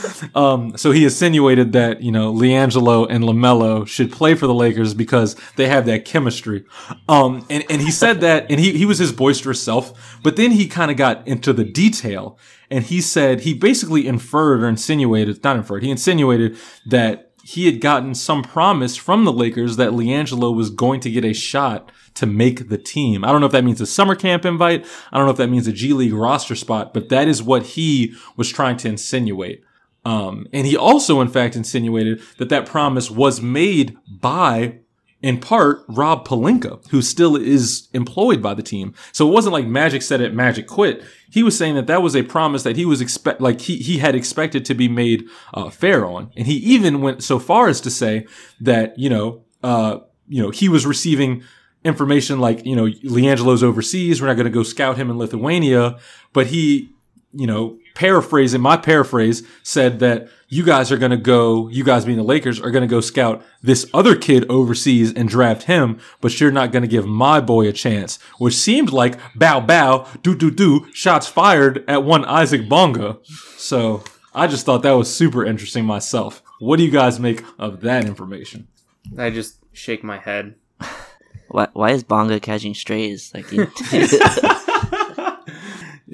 um, so he insinuated that, you know, LiAngelo and LaMelo should play for the Lakers because they have that chemistry. Um, and, and he said that, and he, he was his boisterous self, but then he kind of got into the detail and he said, he basically inferred or insinuated, not inferred, he insinuated that he had gotten some promise from the Lakers that LiAngelo was going to get a shot to make the team. I don't know if that means a summer camp invite. I don't know if that means a G League roster spot, but that is what he was trying to insinuate. Um, and he also, in fact, insinuated that that promise was made by, in part, Rob Pelinka, who still is employed by the team. So it wasn't like Magic said it, Magic quit. He was saying that that was a promise that he was expect, like he, he had expected to be made, uh, fair on. And he even went so far as to say that, you know, uh, you know, he was receiving information like, you know, LiAngelo's overseas. We're not going to go scout him in Lithuania, but he, you know, paraphrasing my paraphrase said that you guys are going to go, you guys being the Lakers are going to go scout this other kid overseas and draft him, but you're not going to give my boy a chance, which seemed like bow bow, do do do, shots fired at one Isaac Bonga. So I just thought that was super interesting myself. What do you guys make of that information? I just shake my head. Why, why is Bonga catching strays? Like, he,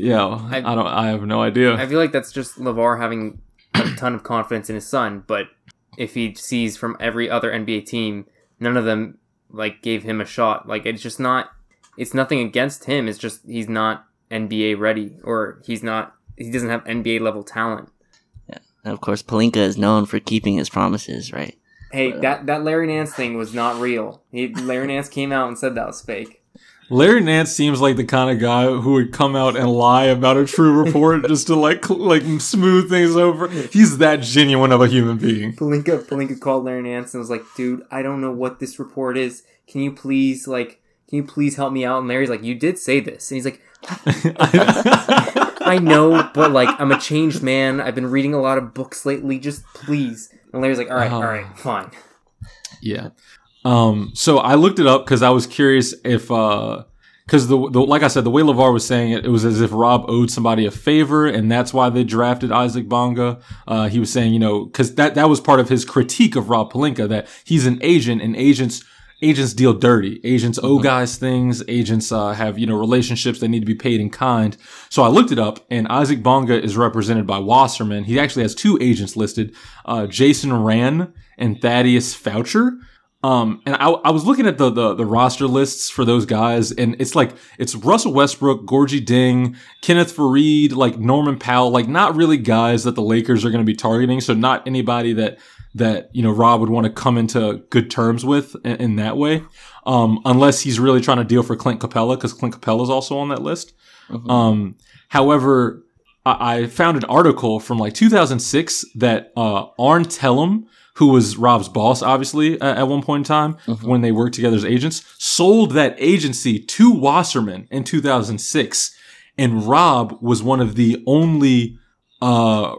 Yeah, I, don't. I have no idea. I feel like that's just LaVar having a ton of confidence in his son, but if he sees from every other NBA team, none of them like gave him a shot. Like it's just not. It's nothing against him. It's just he's not NBA ready, or he's not. He doesn't have NBA level talent. Yeah, and of course, Pelinka is known for keeping his promises, right? Hey, that that Larry Nance thing was not real. He, Larry Nance came out and said that was fake. Larry Nance seems like the kind of guy who would come out and lie about a true report just to like like smooth things over. He's that genuine of a human being. Pelinka Pelinka called Larry Nance and was like, "Dude, I don't know what this report is. Can you please like, can you please help me out?" And Larry's like, "You did say this," and he's like, "I know, but like, I'm a changed man. I've been reading a lot of books lately. Just please." And Larry's like, "All right, all right, fine." Yeah. Um, so I looked it up because I was curious if, uh, because the, the like I said, the way LaVar was saying it, it was as if Rob owed somebody a favor, and that's why they drafted Isaac Bonga. Uh, he was saying, you know, because that that was part of his critique of Rob Pelinka that he's an agent, and agents agents deal dirty. Agents owe guys things. Agents uh, have you know relationships that need to be paid in kind. So I looked it up, and Isaac Bonga is represented by Wasserman. He actually has two agents listed: uh, Jason Ran and Thaddeus Foucher. Um, and I, I was looking at the, the the roster lists for those guys, and it's like it's Russell Westbrook, Gorgui Dieng, Kenneth Faried, like Norman Powell, like not really guys that the Lakers are going to be targeting. So not anybody that that you know Rob would want to come into good terms with in, in that way, um, unless he's really trying to deal for Clint Capela because Clint Capela is also on that list. Um, however, I, I found an article from like 2006 that uh, Arn Tellem, who was Rob's boss, obviously at, at one point in time when they worked together as agents, sold that agency to Wasserman in 2006, and Rob was one of the only uh,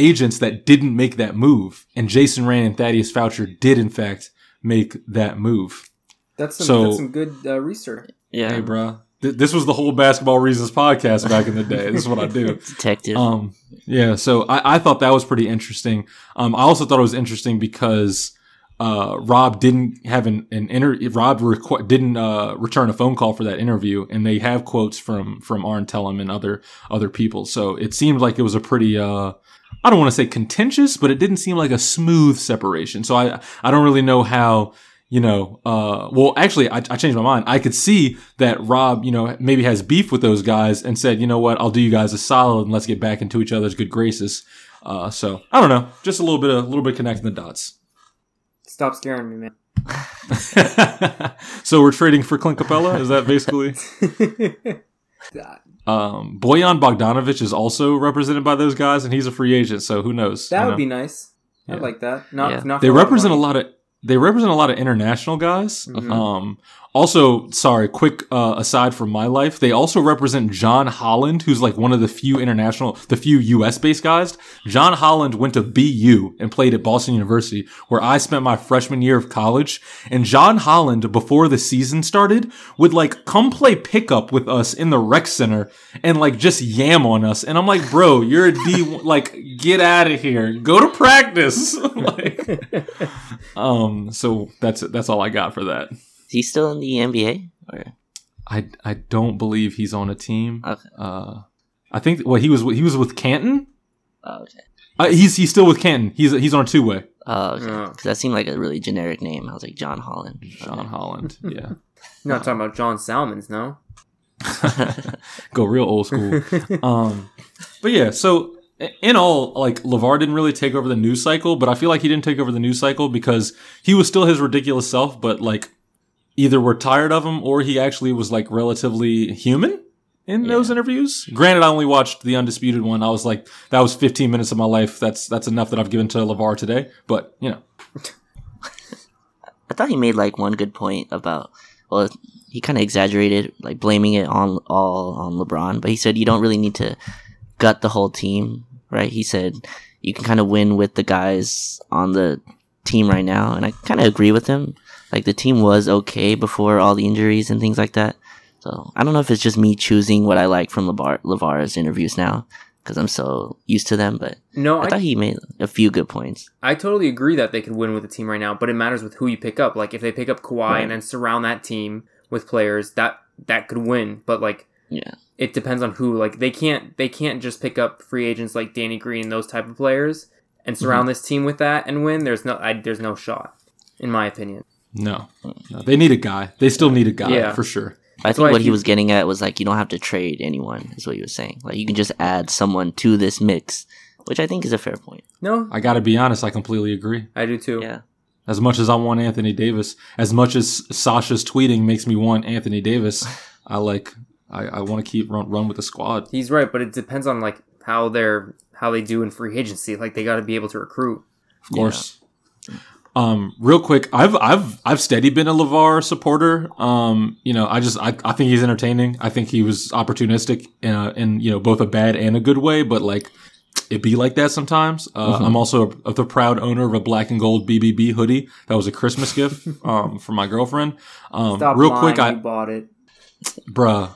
agents that didn't make that move, and Jason Rand and Thaddeus Foucher did in fact make that move. That's some, So- that's some good uh, research. Yeah, Hey, bruh. Th- this was the whole basketball reasons podcast back in the day. This is what I do. detective. Um, yeah, so I, I thought that was pretty interesting. Um, I also thought it was interesting because uh, Rob didn't have an, an inter- Rob requ- didn't uh, return a phone call for that interview, and they have quotes from from Arn Tellem and other other people. So it seemed like it was a pretty uh, I don't want to say contentious, but it didn't seem like a smooth separation. So I I don't really know how you know, uh, well, actually, I, I changed my mind. I could see that Rob, you know, maybe has beef with those guys and said, you know what, I'll do you guys a solid and let's get back into each other's good graces. Uh, so I don't know, just a little bit, a little bit connecting the dots. Stop scaring me, man. so we're trading for Clint Capela. Is that basically? Um, Bojan Bogdanovic is also represented by those guys, and he's a free agent. So who knows? That you would know? be nice. I'd like that. Not, Yeah. not they for lot of represent a lot of they represent a lot of international guys. Mhm. Um, also, sorry, quick uh, aside from my life, they also represent John Holland, who's like one of the few international, the few U.S. based guys. John Holland went to BU and played at Boston University, where I spent my freshman year of college. And John Holland, before the season started, would like come play pickup with us in the rec center and like just yam on us. And I'm like, bro, you're a D, like get out of here, go to practice. like, um, so that's it. that's all I got for that. Is he still in the NBA? Or I I don't believe he's on a team. okay, Uh, I think well he was he was with Canton. oh, okay, Uh, he's he's still with Canton. He's he's on a two way. oh, okay. Because that seemed like a really generic name. I was like John Holland. John Holland. Yeah, You're not talking about John Salmons, no? go real old school. um, but yeah, so in all, like LaVar didn't really take over the news cycle, but I feel like he didn't take over the news cycle because he was still his ridiculous self, but like either we're tired of him or he actually was like relatively human in those interviews. Granted, I only watched the undisputed one. I was like, that was 15 minutes of my life. That's that's enough that I've given to LaVar today. But you know, I thought he made like one good point about well, he kind of exaggerated, like blaming it on all on LeBron, but he said you don't really need to gut the whole team, right? He said you can kind of win with the guys on the team right now, and I kind of agree with him. Like the team was okay before all the injuries and things like that. So I don't know if it's just me choosing what I like from LaVar LaVar's interviews now because I'm so used to them, but No, I, I, thought he made a few good points. I totally agree that they could win with the team right now, but it matters with who you pick up. Like if they pick up Kawhi Right. and then surround that team with players, that that could win. But like Yeah. it depends on who. Like they can't they can't just pick up free agents like Danny Green those type of players and mm-hmm. surround this team with that and win. There's no I, there's no shot, in my opinion. No, no, they need a guy. They still need a guy Yeah. for sure. I think why what if he was getting at was like you don't have to trade anyone, is what he was saying. Like you can just add someone to this mix, which I think is a fair point. No, I got to be honest. I completely agree. I do too. Yeah. As much as I want Anthony Davis, as much as Sasha's tweeting makes me want Anthony Davis, I like I, I want to keep run, run with the squad. He's right, but it depends on like how they're how they do in free agency. Like they got to be able to recruit. Of course. Um, real quick, I've I've I've steady been a LaVar supporter. Um, you know, I just I, I think he's entertaining. I think he was opportunistic in a, in you know both a bad and a good way, but like it be like that sometimes. Uh, I'm also a, the proud owner of a black and gold BBB hoodie that was a Christmas gift um from my girlfriend. Um, Stop real lying, quick, I bought it. bruh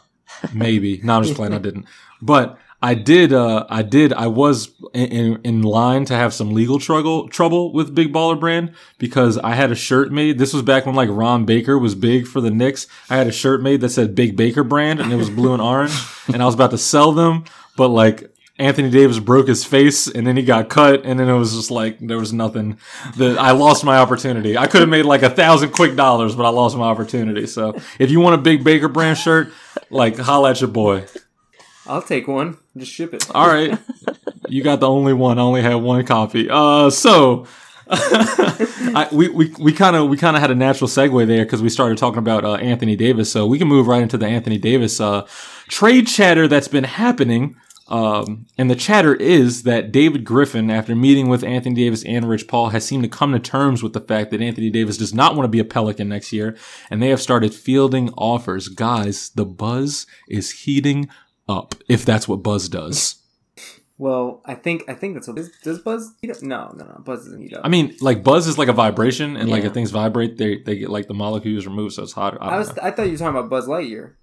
maybe no i'm just playing i didn't but i did uh i did i was in, in, in line to have some legal trouble trouble with big baller brand because i had a shirt made this was back when like ron baker was big for the knicks i had a shirt made that said big baker brand and it was blue and orange and i was about to sell them but like Anthony Davis broke his face and then he got cut and then it was just like there was nothing that I lost my opportunity. I could have made like a thousand quick dollars, but I lost my opportunity. So if you want a big Baker brand shirt, like holla at your boy. I'll take one. Just ship it. All right. You got the only one. I only had one copy. Uh so I, we we kind of we kind of had a natural segue there because we started talking about uh, Anthony Davis, so we can move right into the Anthony Davis uh, trade chatter that's been happening Um, and the chatter is that David Griffin, after meeting with Anthony Davis and Rich Paul, has seemed to come to terms with the fact that Anthony Davis does not want to be a Pelican next year, and they have started fielding offers. Guys, the buzz is heating up, if that's what buzz does. Well, I think I think that's what does, does Buzz heat up? No, no, no. Buzz doesn't heat up. I mean, like buzz is like a vibration, and like if things vibrate, they they get like the molecules removed, so it's hotter. I, I was know. I thought you were talking about Buzz Lightyear.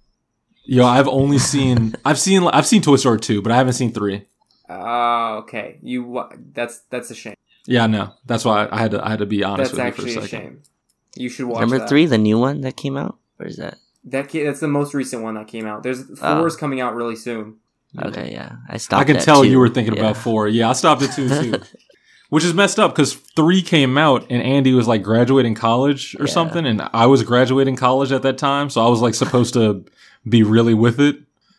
Yo, I've only seen I've seen I've seen Toy Story two, but I haven't seen three. Oh, okay. You that's that's a shame. Yeah, no, that's why I had to I had to be honest That's with you for actually a a, second. shame. You should watch Number that. three, the new one that came out. Where is that? That ca- that's the most recent one that came out. There's Oh. four is coming out really soon. Okay, yeah, I stopped. I can at tell two. you were thinking Yeah. about four. Yeah, I stopped at two too. Which is messed up because three came out and Andy was like graduating college or Yeah. something, and I was graduating college at that time, so I was like supposed to be really with it.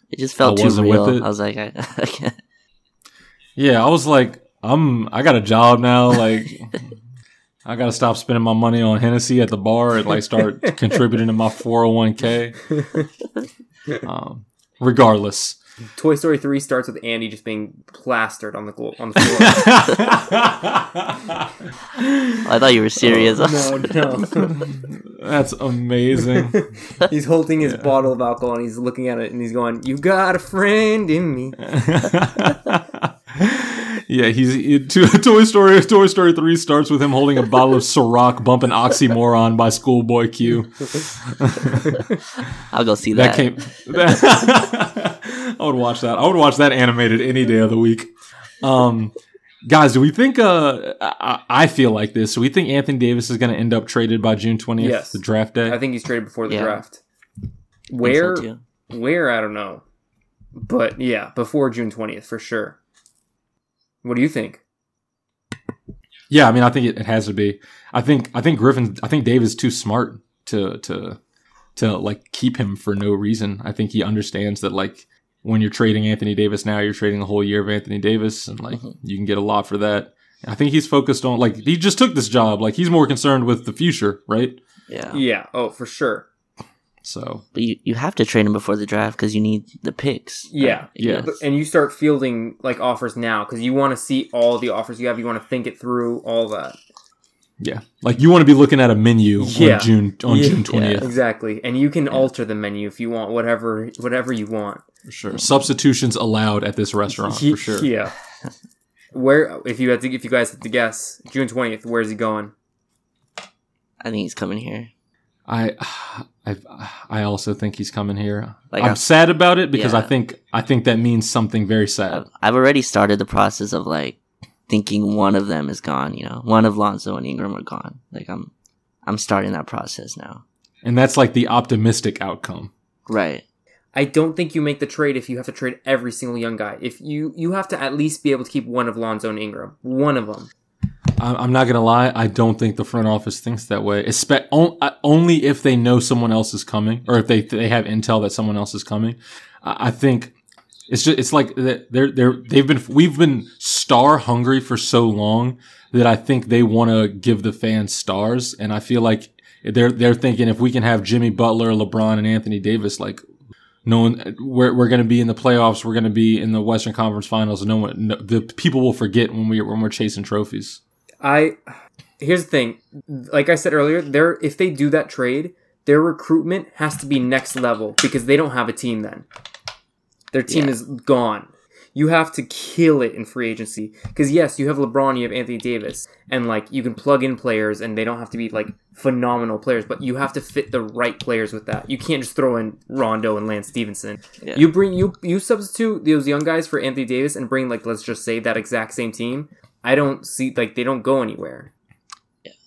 It just felt I too wasn't with real. it. I was like, I, I can't. Yeah, I was like, I'm I got a job now, like I gotta stop spending my money on Hennessy at the bar and like start contributing to my 401k. Um, regardless. Toy Story three starts with Andy just being plastered on the glo- on the floor. I thought you were serious. no, no. That's amazing. he's holding his bottle of alcohol and he's looking at it and he's going, "You got a friend in me." Yeah, he's he, to, Toy Story. Toy Story three starts with him holding a bottle of Ciroc, bumping "Oxymoron" by Schoolboy Q. I'll go see That that. came. That, I would watch that. I would watch that animated any day of the week. Um, guys, do we think? Uh, I, I feel like this. Do we think Anthony Davis is going to end up traded by June twentieth, Yes. the draft day? I think he's traded before the Yeah. draft. I so, Where? where? I don't know. But yeah, before June twentieth for sure. What do you think? yeah, I mean, I think it, it has to be. I think. I think Griffin. I think Davis is too smart to to to like keep him for no reason. I think he understands that like when you're trading Anthony Davis now, you're trading a whole year of Anthony Davis, and like Mhm. you can get a lot for that. I think he's focused on like he just took this job. Like he's more concerned with the future, right? Yeah. Yeah. Oh, for sure. So But you, you have to trade him before the draft because you need the picks. Yeah. Yeah. But- And you start fielding like offers now because you want to see all the offers you have. You want to think it through, all that. yeah, like you want to be looking at a menu Yeah. on June on Yeah. June twentieth Exactly. And you can alter the menu if you want, whatever whatever you want. for sure. Substitutions allowed at this restaurant for sure. Yeah. Where if you had to if you guys had to guess June twentieth, where's he going? I think he's coming here. I, I, I also think he's coming here. Like, I'm I- sad about it because I think I think that means something very sad. I've, I've already started the process of like thinking one of them is gone. You know, one of Lonzo and Ingram are gone. Like I'm, I'm starting that process now. And that's like the optimistic outcome. Right. I don't think you make the trade if you have to trade every single young guy. If you you have to at least be able to keep one of Lonzo and Ingram, one of them. I'm not gonna lie. I don't think the front office thinks that way. Espe- uh, only if they know someone else is coming, or if they they have intel that someone else is coming. I, I think it's just it's like they're they're they've been we've been star hungry for so long that I think they want to give the fans stars, and I feel like they're they're thinking if we can have Jimmy Butler, LeBron, and Anthony Davis, like no one we're, we're going to be in the playoffs, we're going to be in the Western Conference Finals. No one, no, the people will forget when we when we're chasing trophies. I here's the thing. Like I said earlier, their if they do that trade, their recruitment has to be next level because they don't have a team then. Their team Yeah. is gone. You have to kill it in free agency because yes, you have LeBron, you have Anthony Davis, and like you can plug in players, and they don't have to be like phenomenal players, but you have to fit the right players with that. You can't just throw in Rondo and Lance Stephenson. Yeah. You bring you you substitute those young guys for Anthony Davis and bring like let's just say that exact same team. I don't see like they don't go anywhere.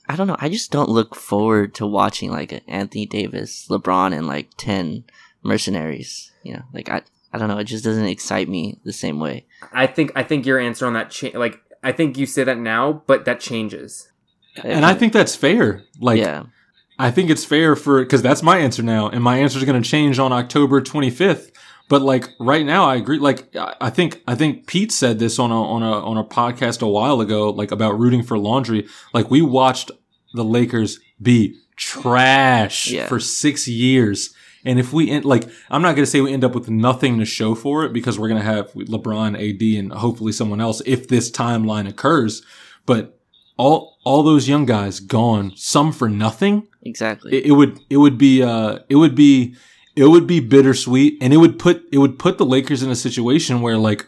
I don't know. I just don't look forward to watching like Anthony Davis, LeBron, and like ten mercenaries. You know, like I, I don't know. It just doesn't excite me the same way. I think I think your answer on that cha- like I think you say that now, but that changes. And I think that's fair. Like, yeah, I think it's fair for because that's my answer now, and my answer is going to change on October 25th. But like right now, I agree. Like I think I think Pete said this on a on a on a podcast a while ago, like about rooting for laundry. Like we watched the Lakers be trash Yeah. for six years, And if we end, like, I'm not going to say we end up with nothing to show for it because we're going to have LeBron, AD, and hopefully someone else if this timeline occurs. But all all those young guys gone, some for nothing. Exactly. It, it would it would be uh it would be it would be bittersweet, and it would put it would put the Lakers in a situation where like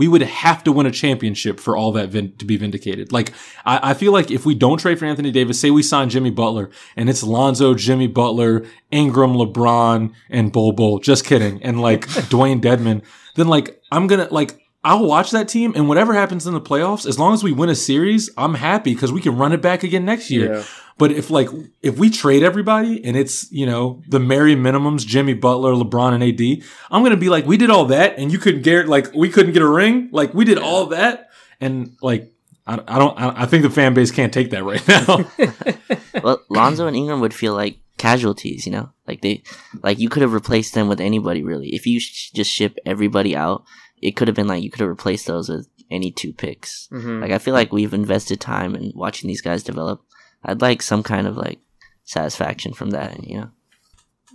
we would have to win a championship for all that vin- to be vindicated. Like, I, I, feel like if we don't trade for Anthony Davis, say we sign Jimmy Butler and it's Lonzo, Jimmy Butler, Ingram, LeBron, and Bol. Just kidding. And like Dewayne Dedmon, then like, I'm gonna, like, I'll watch that team and whatever happens in the playoffs, as long as we win a series, I'm happy because we can run it back again next year. Yeah. But if like if we trade everybody and it's you know the merry minimums, Jimmy Butler, LeBron, and AD, I'm gonna be like, we did all that and you couldn't get like we couldn't get a ring, like we did all that and like I, I don't I, I think the fan base can't take that right now. well, Lonzo and Ingram would feel like casualties, you know, like they like you could have replaced them with anybody really. If you sh- just ship everybody out, it could have been like you could have replaced those with any two picks. Mm-hmm. Like I feel like we've invested time in watching these guys develop I'd like some kind of like satisfaction from that, you know.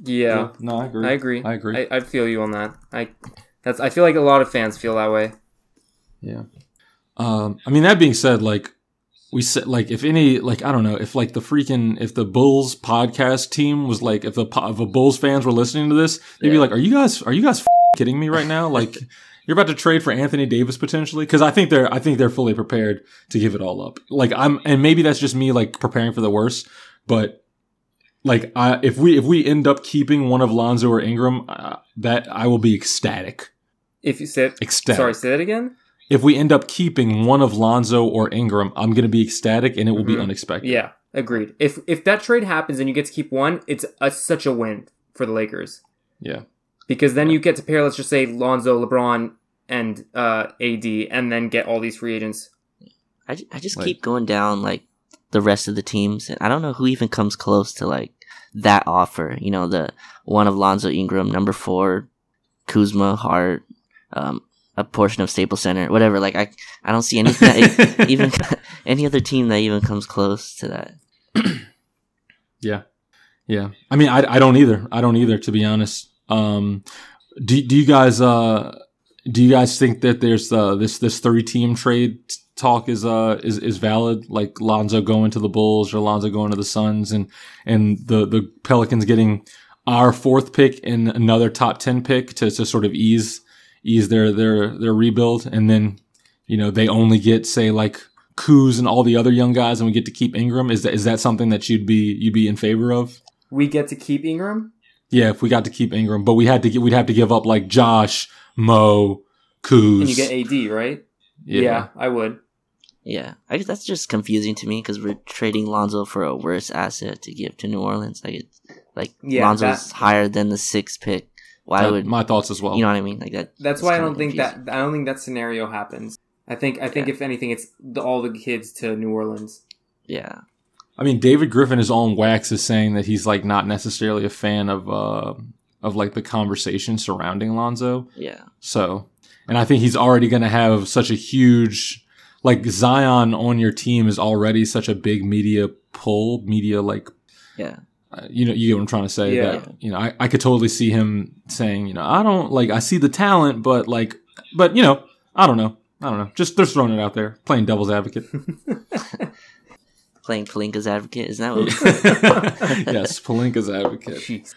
Yeah. yeah no, I agree. I agree. I agree. I, I feel you on that. I that's I feel like a lot of fans feel that way. Yeah. Um I mean that being said like we said like if any like I don't know if like the freaking if the Bulls podcast team was like if the if the Bulls fans were listening to this they'd yeah. be like are you guys are you guys f- kidding me right now like you're about to trade for Anthony Davis potentially because I think they're I think they're fully prepared to give it all up. Like I'm, and maybe that's just me like preparing for the worst, but like I, if we if we end up keeping one of Lonzo or Ingram, uh, that I will be ecstatic. If you said ecstatic, sorry, say that again. If we end up keeping one of Lonzo or Ingram, I'm going to be ecstatic, and it will mm-hmm. be unexpected. Yeah, agreed. If if that trade happens and you get to keep one, it's a, such a win for the Lakers. Yeah because then you get to pair, let's just say Lonzo, LeBron, and uh, AD, and then get all these free agents. I, I just keep going down like the rest of the teams, and I don't know who even comes close to like that offer. You know, the one of Lonzo Ingram, number four, Kuzma, Hart, um, a portion of Staples Center, whatever. Like I, I don't see anything that even any other team that even comes close to that. yeah, yeah. I mean, I, I don't either. I don't either, to be honest. Um, do do you guys uh do you guys think that there's uh this this three team trade talk is uh is is valid? Like Lonzo going to the Bulls or Lonzo going to the Suns, and and the the Pelicans getting our fourth pick and another top ten pick to to sort of ease ease their their their rebuild, and then you know they only get say like Kuz and all the other young guys, and we get to keep Ingram. Is that is that something that you'd be you'd be in favor of? We get to keep Ingram. Yeah, if we got to keep Ingram, but we had to get, we'd have to give up like Josh, Mo, Kuz. And you get AD, right? Yeah, yeah I would. Yeah, I guess that's just confusing to me because we're trading Lonzo for a worse asset to give to New Orleans. Like it's like yeah, Lonzo's that, higher than the sixth pick. Why that, would my thoughts as well? You know what I mean? Like that. That's why I don't think confusing. that I don't think that scenario happens. I think I think yeah. if anything, it's the, all the kids to New Orleans. Yeah. I mean, David Griffin is on wax is saying that he's like not necessarily a fan of uh of like the conversation surrounding Lonzo. Yeah. So, and I think he's already going to have such a huge like Zion on your team is already such a big media pull, media like yeah. Uh, you know, you get what I'm trying to say. Yeah. That, you know, I, I could totally see him saying, you know, I don't like, I see the talent, but like, but you know, I don't know. I don't know. Just they're throwing it out there, playing devil's advocate. playing Pelinka's advocate. Is that what? yes, Pelinka's advocate.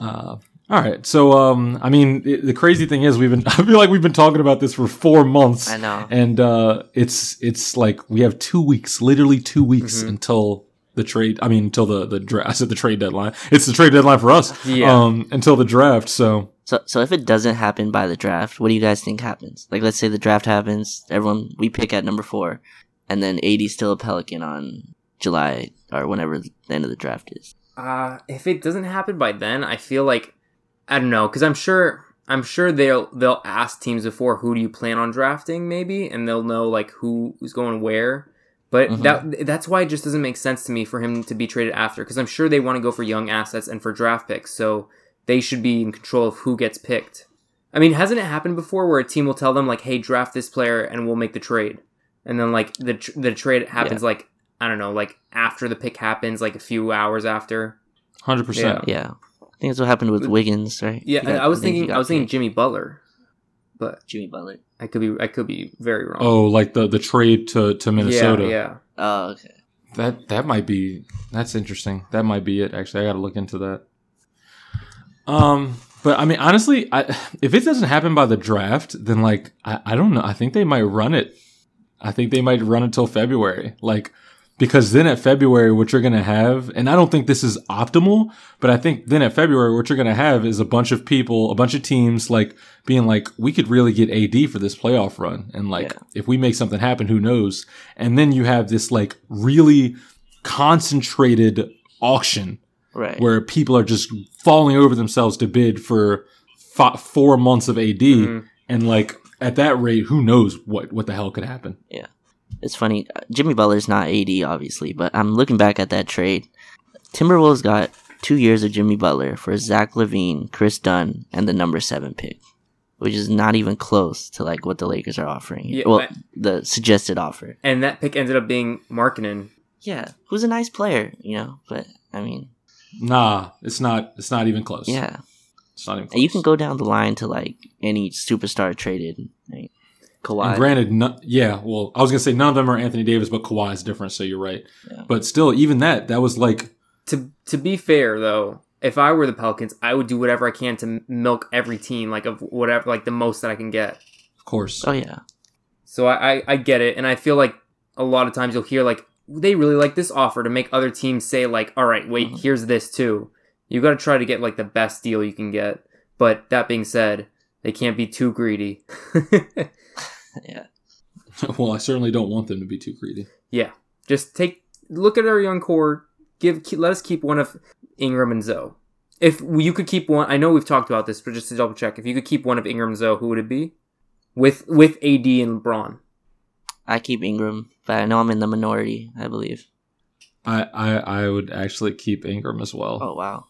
Uh, all right, so um, I mean, it, the crazy thing is, we've been I feel like we've been talking about this for four months. I know, and uh, it's it's like we have two weeks, literally two weeks mm-hmm. until the trade. I mean, until the the draft. I said the trade deadline. It's the trade deadline for us. Yeah. Um, until the draft. So. So, so if it doesn't happen by the draft, what do you guys think happens? Like, let's say the draft happens, everyone we pick at number four, and then AD's still a Pelican on July or whenever the end of the draft is. Uh, if it doesn't happen by then, I feel like I don't know because I'm sure I'm sure they'll they'll ask teams before who do you plan on drafting maybe, and they'll know like who who's going where. But mm-hmm. that that's why it just doesn't make sense to me for him to be traded after because I'm sure they want to go for young assets and for draft picks, so they should be in control of who gets picked. I mean, hasn't it happened before where a team will tell them like, "Hey, draft this player and we'll make the trade," and then like the the trade happens yeah. like I don't know, like after the pick happens, like a few hours after. Hundred percent. Yeah. I think that's what happened with Wiggins, right? Yeah, got- I was think thinking. I was thinking. Jimmy Butler, but Jimmy Butler. I could be. I could be very wrong. Oh, like the the trade to to Minnesota. Yeah, yeah. Oh, okay. That that might be that's interesting. That might be it. Actually, I got to look into that. Um, but I mean, honestly, I, if it doesn't happen by the draft, then like I, I don't know. I think they might run it. I think they might run until February. Like because then at February, what you're gonna have, and I don't think this is optimal, but I think then at February, what you're gonna have is a bunch of people, a bunch of teams, like being like, we could really get AD for this playoff run, and like Yeah. if we make something happen, who knows? And then you have this like really concentrated auction Right. where people are just falling over themselves to bid for fi four months of AD, Mhm. and like at that rate, who knows what what the hell could happen? It's funny. uh, Jimmy Butler's not AD, obviously, but I'm looking back at that trade. Timberwolves got two years of Jimmy Butler for Zach LaVine, Kris Dunn, and the number seven pick, which is not even close to like what the Lakers are offering. Yeah, well, but- the suggested offer. And that pick ended up being Markkanen. Yeah, who's a nice player, you know. But I mean, Nah, it's not. It's not even close. yeah, it's not even. and you can go down the line to like any superstar traded. Like, Kawhi. And granted, no, yeah. Well, I was gonna say none of them are Anthony Davis, but Kawhi is different. So you're right. Yeah. But still, even that, that was like, To to be fair though, if I were the Pelicans, I would do whatever I can to milk every team like of whatever like the most that I can get. of course. oh yeah, So I, I I get it, and I feel like a lot of times you'll hear like they really like this offer to make other teams say like, all right, wait, Mhm. here's this too. You got to try to get like the best deal you can get. But that being said, they can't be too greedy. yeah. well, I certainly don't want them to be too greedy. yeah, just take look at our young core. Give keep, let us keep one of Ingram and Zoe. If you could keep one, I know we've talked about this, but just to double check, if you could keep one of Ingram and Zoe, who would it be? With with AD and LeBron. I keep Ingram, but I know I'm in the minority. I believe. I, I, I would actually keep Ingram as well. Oh wow.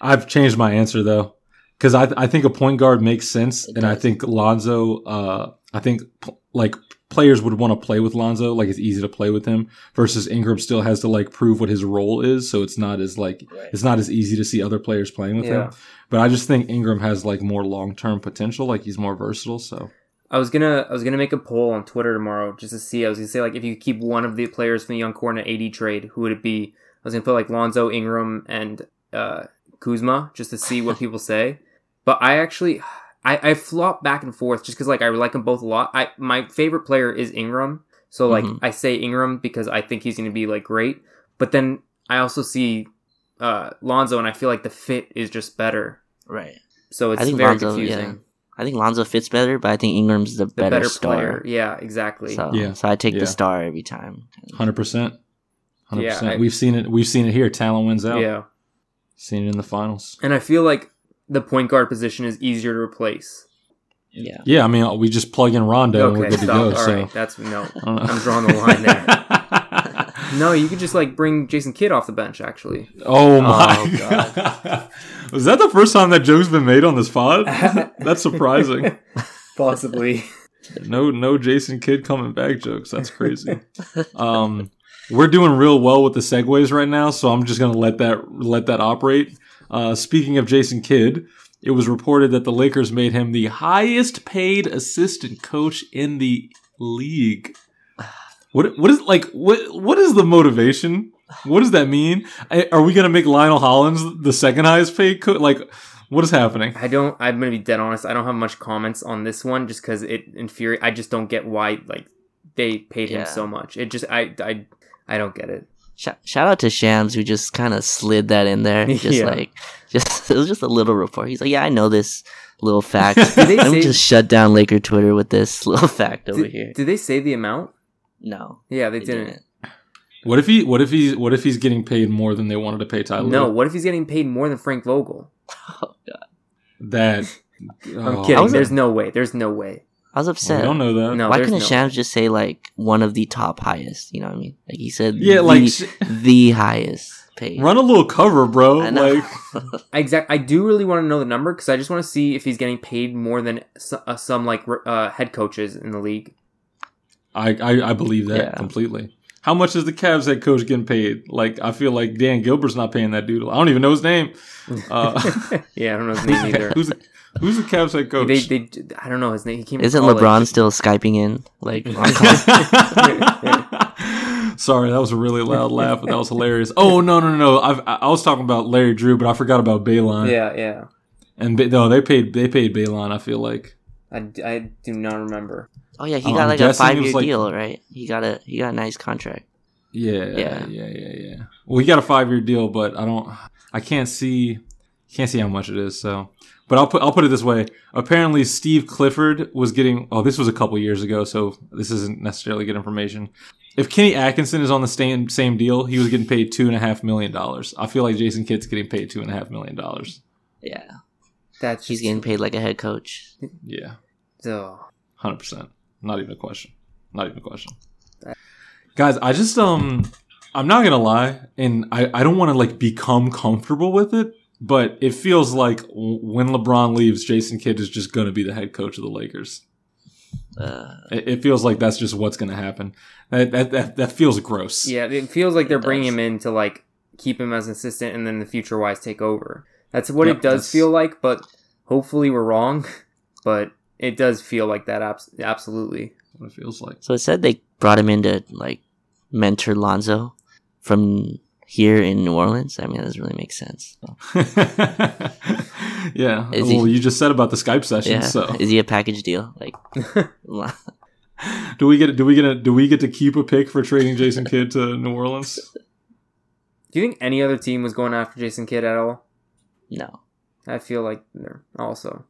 I've changed my answer though, because I I think a point guard makes sense, It and I think Lonzo. Uh, I think p- like players would want to play with Lonzo. Like it's easy to play with him versus Ingram still has to like prove what his role is, so it's not as like Right. it's not as easy to see other players playing with Yeah. him. But I just think Ingram has like more long term potential. Like he's more versatile. So I was gonna I was gonna make a poll on Twitter tomorrow just to see. I was gonna say like if you could keep one of the players from the young core in an AD trade, who would it be? I was gonna put like Lonzo, Ingram, and uh, Kuzma just to see what people say. But I actually I, I flop back and forth just because like I like them both a lot. I my favorite player is Ingram, so like Mhm. I say Ingram because I think he's gonna be like great. But then I also see uh, Lonzo, and I feel like the fit is just better. Right. So it's I think very Lonzo, confusing. yeah. I think Lonzo fits better, but I think Ingram's the, The better, better, star. player, yeah, exactly. So, Yeah. so I take Yeah. the star every time. hundred percent, hundred Yeah, I- percent. We've seen it. We've seen it here. Talent wins out. Yeah. Seen it in the finals. And I feel like the point guard position is easier to replace. Yeah. Yeah, I mean we just plug in Rondo and we're okay, good to go. All so right, that's no. I'm drawing the line there. No, you could just like bring Jason Kidd off the bench. Actually, Oh my Oh, god. Was that the first time that joke's been made on this pod? That's surprising. possibly. No no Jason Kidd coming back jokes. That's crazy. Um we're doing real well with the segues right now, so I'm just gonna let that let that operate. Uh speaking of Jason Kidd, it was reported that the Lakers made him the highest paid assistant coach in the league. What what is like what what is the motivation? What does that mean? I- Are we gonna make Lionel Hollins the second highest paid coach? Like, what is happening? I don't. I'm gonna be dead honest. I don't have much comments on this one, just because it infuri. I just don't get why like they paid him so much. It just I I I don't get it. Shout, shout out to Shams who just kind of slid that in there. Just Yeah. like, just it was just a little report. He's like, yeah, I know this little fact. Did they Let me say- just shut down Laker Twitter with this little fact over Did, here. did they say the amount? No, Yeah, they, they didn't. What if he? What if he? What if he's getting paid more than they wanted to pay Ty Lue? No. What if he's getting paid more than Frank Vogel? Oh God. That. I'm oh, kidding. was- There's no way. There's no way. I was We upset. don't know that. No. Why there's couldn't no Shams just say like one of the top highest? You know what I mean? Like he said, Yeah, the, like the highest paid. run a little cover, bro. I know. Like, Exact. I do really want to know the number because I just want to see if he's getting paid more than so, uh, some like uh, head coaches in the league. I, I I believe that Yeah. completely. How much is the Cavs head coach getting paid? Like, I feel like Dan Gilbert's not paying that dude. I don't even know his name. Uh, yeah, I don't know his name either. who's the, who's the Cavs head coach? They, they, I don't know his name. He came. Isn't. LeBron still skyping in? Like. Sorry, that was a really loud laugh, but that was hilarious. Oh no, no, no! I've, I I was talking about Larry Drew, but I forgot about Beilein. Yeah, yeah. and Ba- no, they paid they paid Beilein. I feel like I, I do not remember. oh yeah, he got I'm like a five year like- deal, right? He got a he got a nice contract. yeah, Yeah. yeah, yeah, yeah. Well, he got a five year deal, but I don't, I can't see, can't see how much it is. So, but I'll put I'll put it this way. Apparently, Steve Clifford was getting. Oh, this was a couple years ago, so this isn't necessarily good information. If Kenny Atkinson is on the same same deal, he was getting paid two and a half million dollars. I feel like Jason Kidd's getting paid two and a half million dollars. Yeah, That's he's getting paid like a head coach. Yeah. Oh, Hundred percent. Not even a question. Not even a question. Guys, I just um I'm not gonna lie, and I, I don't wanna like become comfortable with it, but it feels like when LeBron leaves, Jason Kidd is just gonna be the head coach of the Lakers. Uh, It, it feels like that's just what's gonna happen. That that that, that feels gross. yeah. It feels like they're bringing him in to like keep him as an assistant, and then the future wise take over. That's what Yep, it does feel like, but hopefully we're wrong. But it does feel like that. Abs- absolutely. What it feels like. so it said they brought him in to like mentor Lonzo from here in New Orleans. I mean, that doesn't really make sense. yeah. Is he- well, you just said about the Skype session, Yeah, so is he a package deal? Like, do we get do we get a, do we get to keep a pick for trading Jason Kidd to New Orleans? Do you think any other team was going after Jason Kidd at all? no. I feel like they're also.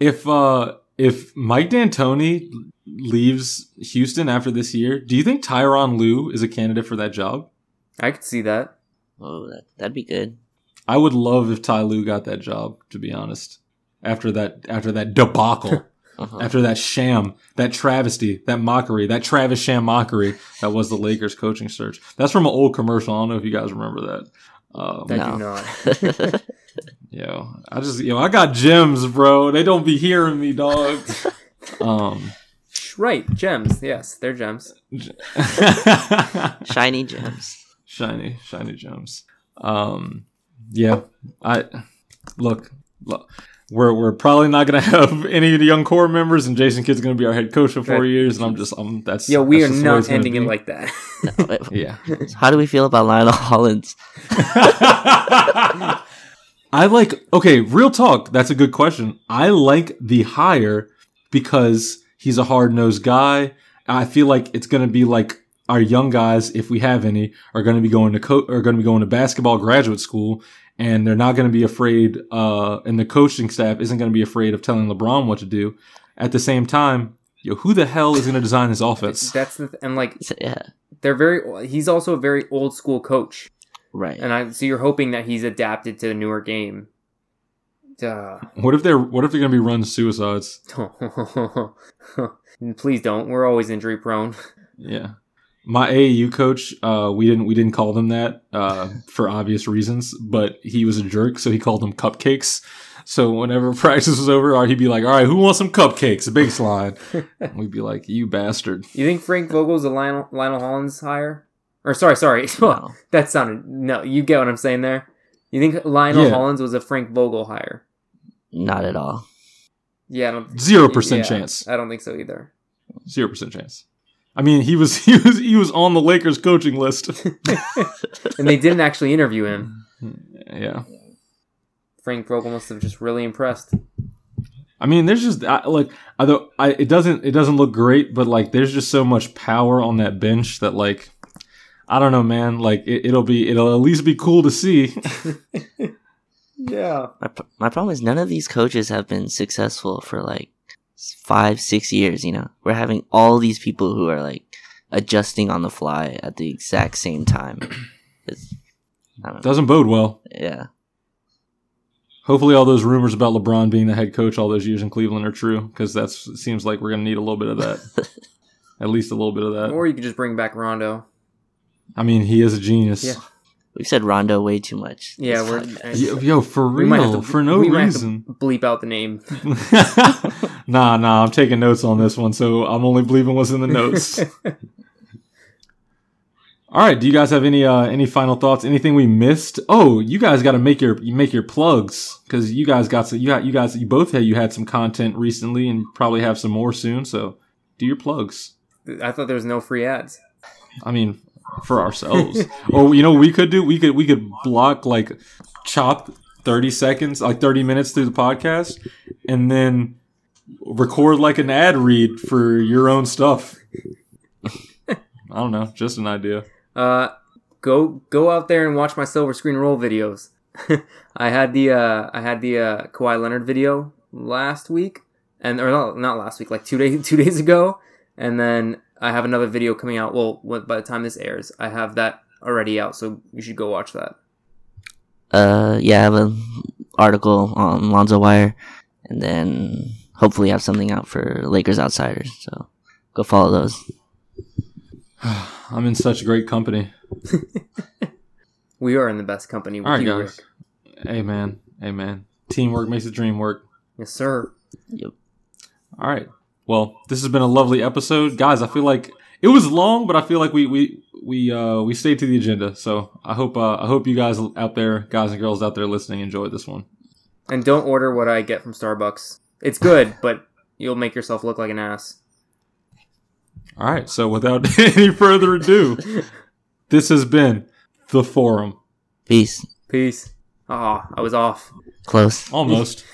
If uh if Mike D'Antoni leaves Houston after this year, do you think Tyronn Lue is a candidate for that job? I could see that. Oh, that that'd be good. I would love if Ty Lue got that job, to be honest. After that after that debacle, Uh-huh. after that sham, that travesty, that mockery, that Travis Sham mockery that was the Lakers coaching search. That's from an old commercial. I don't know if you guys remember that. Um, I No. do not. Yo, I just yo, I got gems, bro. They don't be hearing me, dog. um right, gems. Yes, they're gems. Shiny gems. Shiny, shiny gems. Um, yeah, I look, look. We're we're probably not gonna have any of the young core members, and Jason Kidd's gonna be our head coach for four Right. years, and I'm just, um, that's Yo, we that's are just the not ending it like that. No, Yeah, How do we feel about Lionel Hollins? I like. Okay, real talk. That's a good question. I like the hire because he's a hard nosed guy. I feel like it's gonna be like our young guys, if we have any, are going to be going to co- are going to be going to basketball graduate school, and they're not going to be afraid. Uh, and the coaching staff isn't going to be afraid of telling LeBron what to do. At the same time, yo, who the hell is going to design his offense? That's the th- and like yeah, they're very. He's also a very old school coach, right. and I so you're hoping that he's adapted to the newer game. Duh. What if they're what if they're going to be run suicides? Please don't. We're always injury prone. Yeah. My AAU coach, uh, we didn't we didn't call them that uh, for obvious reasons, but he was a jerk, so he called them cupcakes. So whenever practice was over, he'd be like, "All right, who wants some cupcakes?" A baseline. And we'd be like, "You bastard." You think Frank Vogel's a Lionel, Lionel Hollins hire? Or sorry, sorry. No. that sounded no. You get what I'm saying there. You think Lionel Yeah. Hollins was a Frank Vogel hire? Not at all. Yeah, I don't. Zero percent yeah, chance. I don't think so either. Zero percent chance. I mean, he was he was he was on the Lakers coaching list. And they didn't actually interview him. yeah. Frank Vogel must have just really impressed. I mean, there's just I, like although I, it doesn't it doesn't look great, but like there's just so much power on that bench that like I don't know, man. Like it, it'll be it'll at least be cool to see. Yeah. My, my problem is none of these coaches have been successful for like s- five, six years. You know, we're having all these people who are like adjusting on the fly at the exact same time. It's, I don't know. doesn't bode well. Yeah, Hopefully, all those rumors about LeBron being the head coach all those years in Cleveland are true, because that seems like we're gonna need a little bit of that. at least a little bit of that. Or you could just bring back Rondo. I mean, he is a genius. Yeah. We've said Rondo way too much. Yeah, this we're. Yo, yo, for we might have real, to- for no we might have to reason. bleep out the name. nah, nah, I'm taking notes on this one, so I'm only believing what's in the notes. All right. Do you guys have any uh, any final thoughts? Anything we missed? Oh, you guys got to make your you make your plugs because you guys got some. You got you guys. You both had you had some content recently and probably have some more soon. So do your plugs. I thought there was no free ads. I mean, for ourselves. or you know, we could do. We could we could block like chop thirty seconds, like thirty minutes through the podcast, and then record like an ad read for your own stuff. I don't know, just an idea. Uh, go go out there and watch my silver screen roll videos. I had the uh, I had the uh, Kawhi Leonard video last week, and or not not last week, like two days two days ago, and then I have another video coming out. Well, by the time this airs, I have that already out, so you should go watch that. Uh, yeah, I have an article on Lonzo Wire, and then hopefully have something out for Lakers Outsiders. So go follow those. I'm in such great company. We are in the best company with All right, you, guys. Ric. Amen. Amen. Teamwork makes the dream work. Yes, sir. Yep. All right. Well, this has been a lovely episode, guys. I feel like it was long, but I feel like we we we uh we stayed to the agenda. So I hope uh, I hope you guys out there, guys and girls out there listening, enjoyed this one. And don't order what I get from Starbucks. It's good, but you'll make yourself look like an ass. All right. So without any further ado, this has been the forum. Peace. Peace. Ah, I was off. Close. Almost.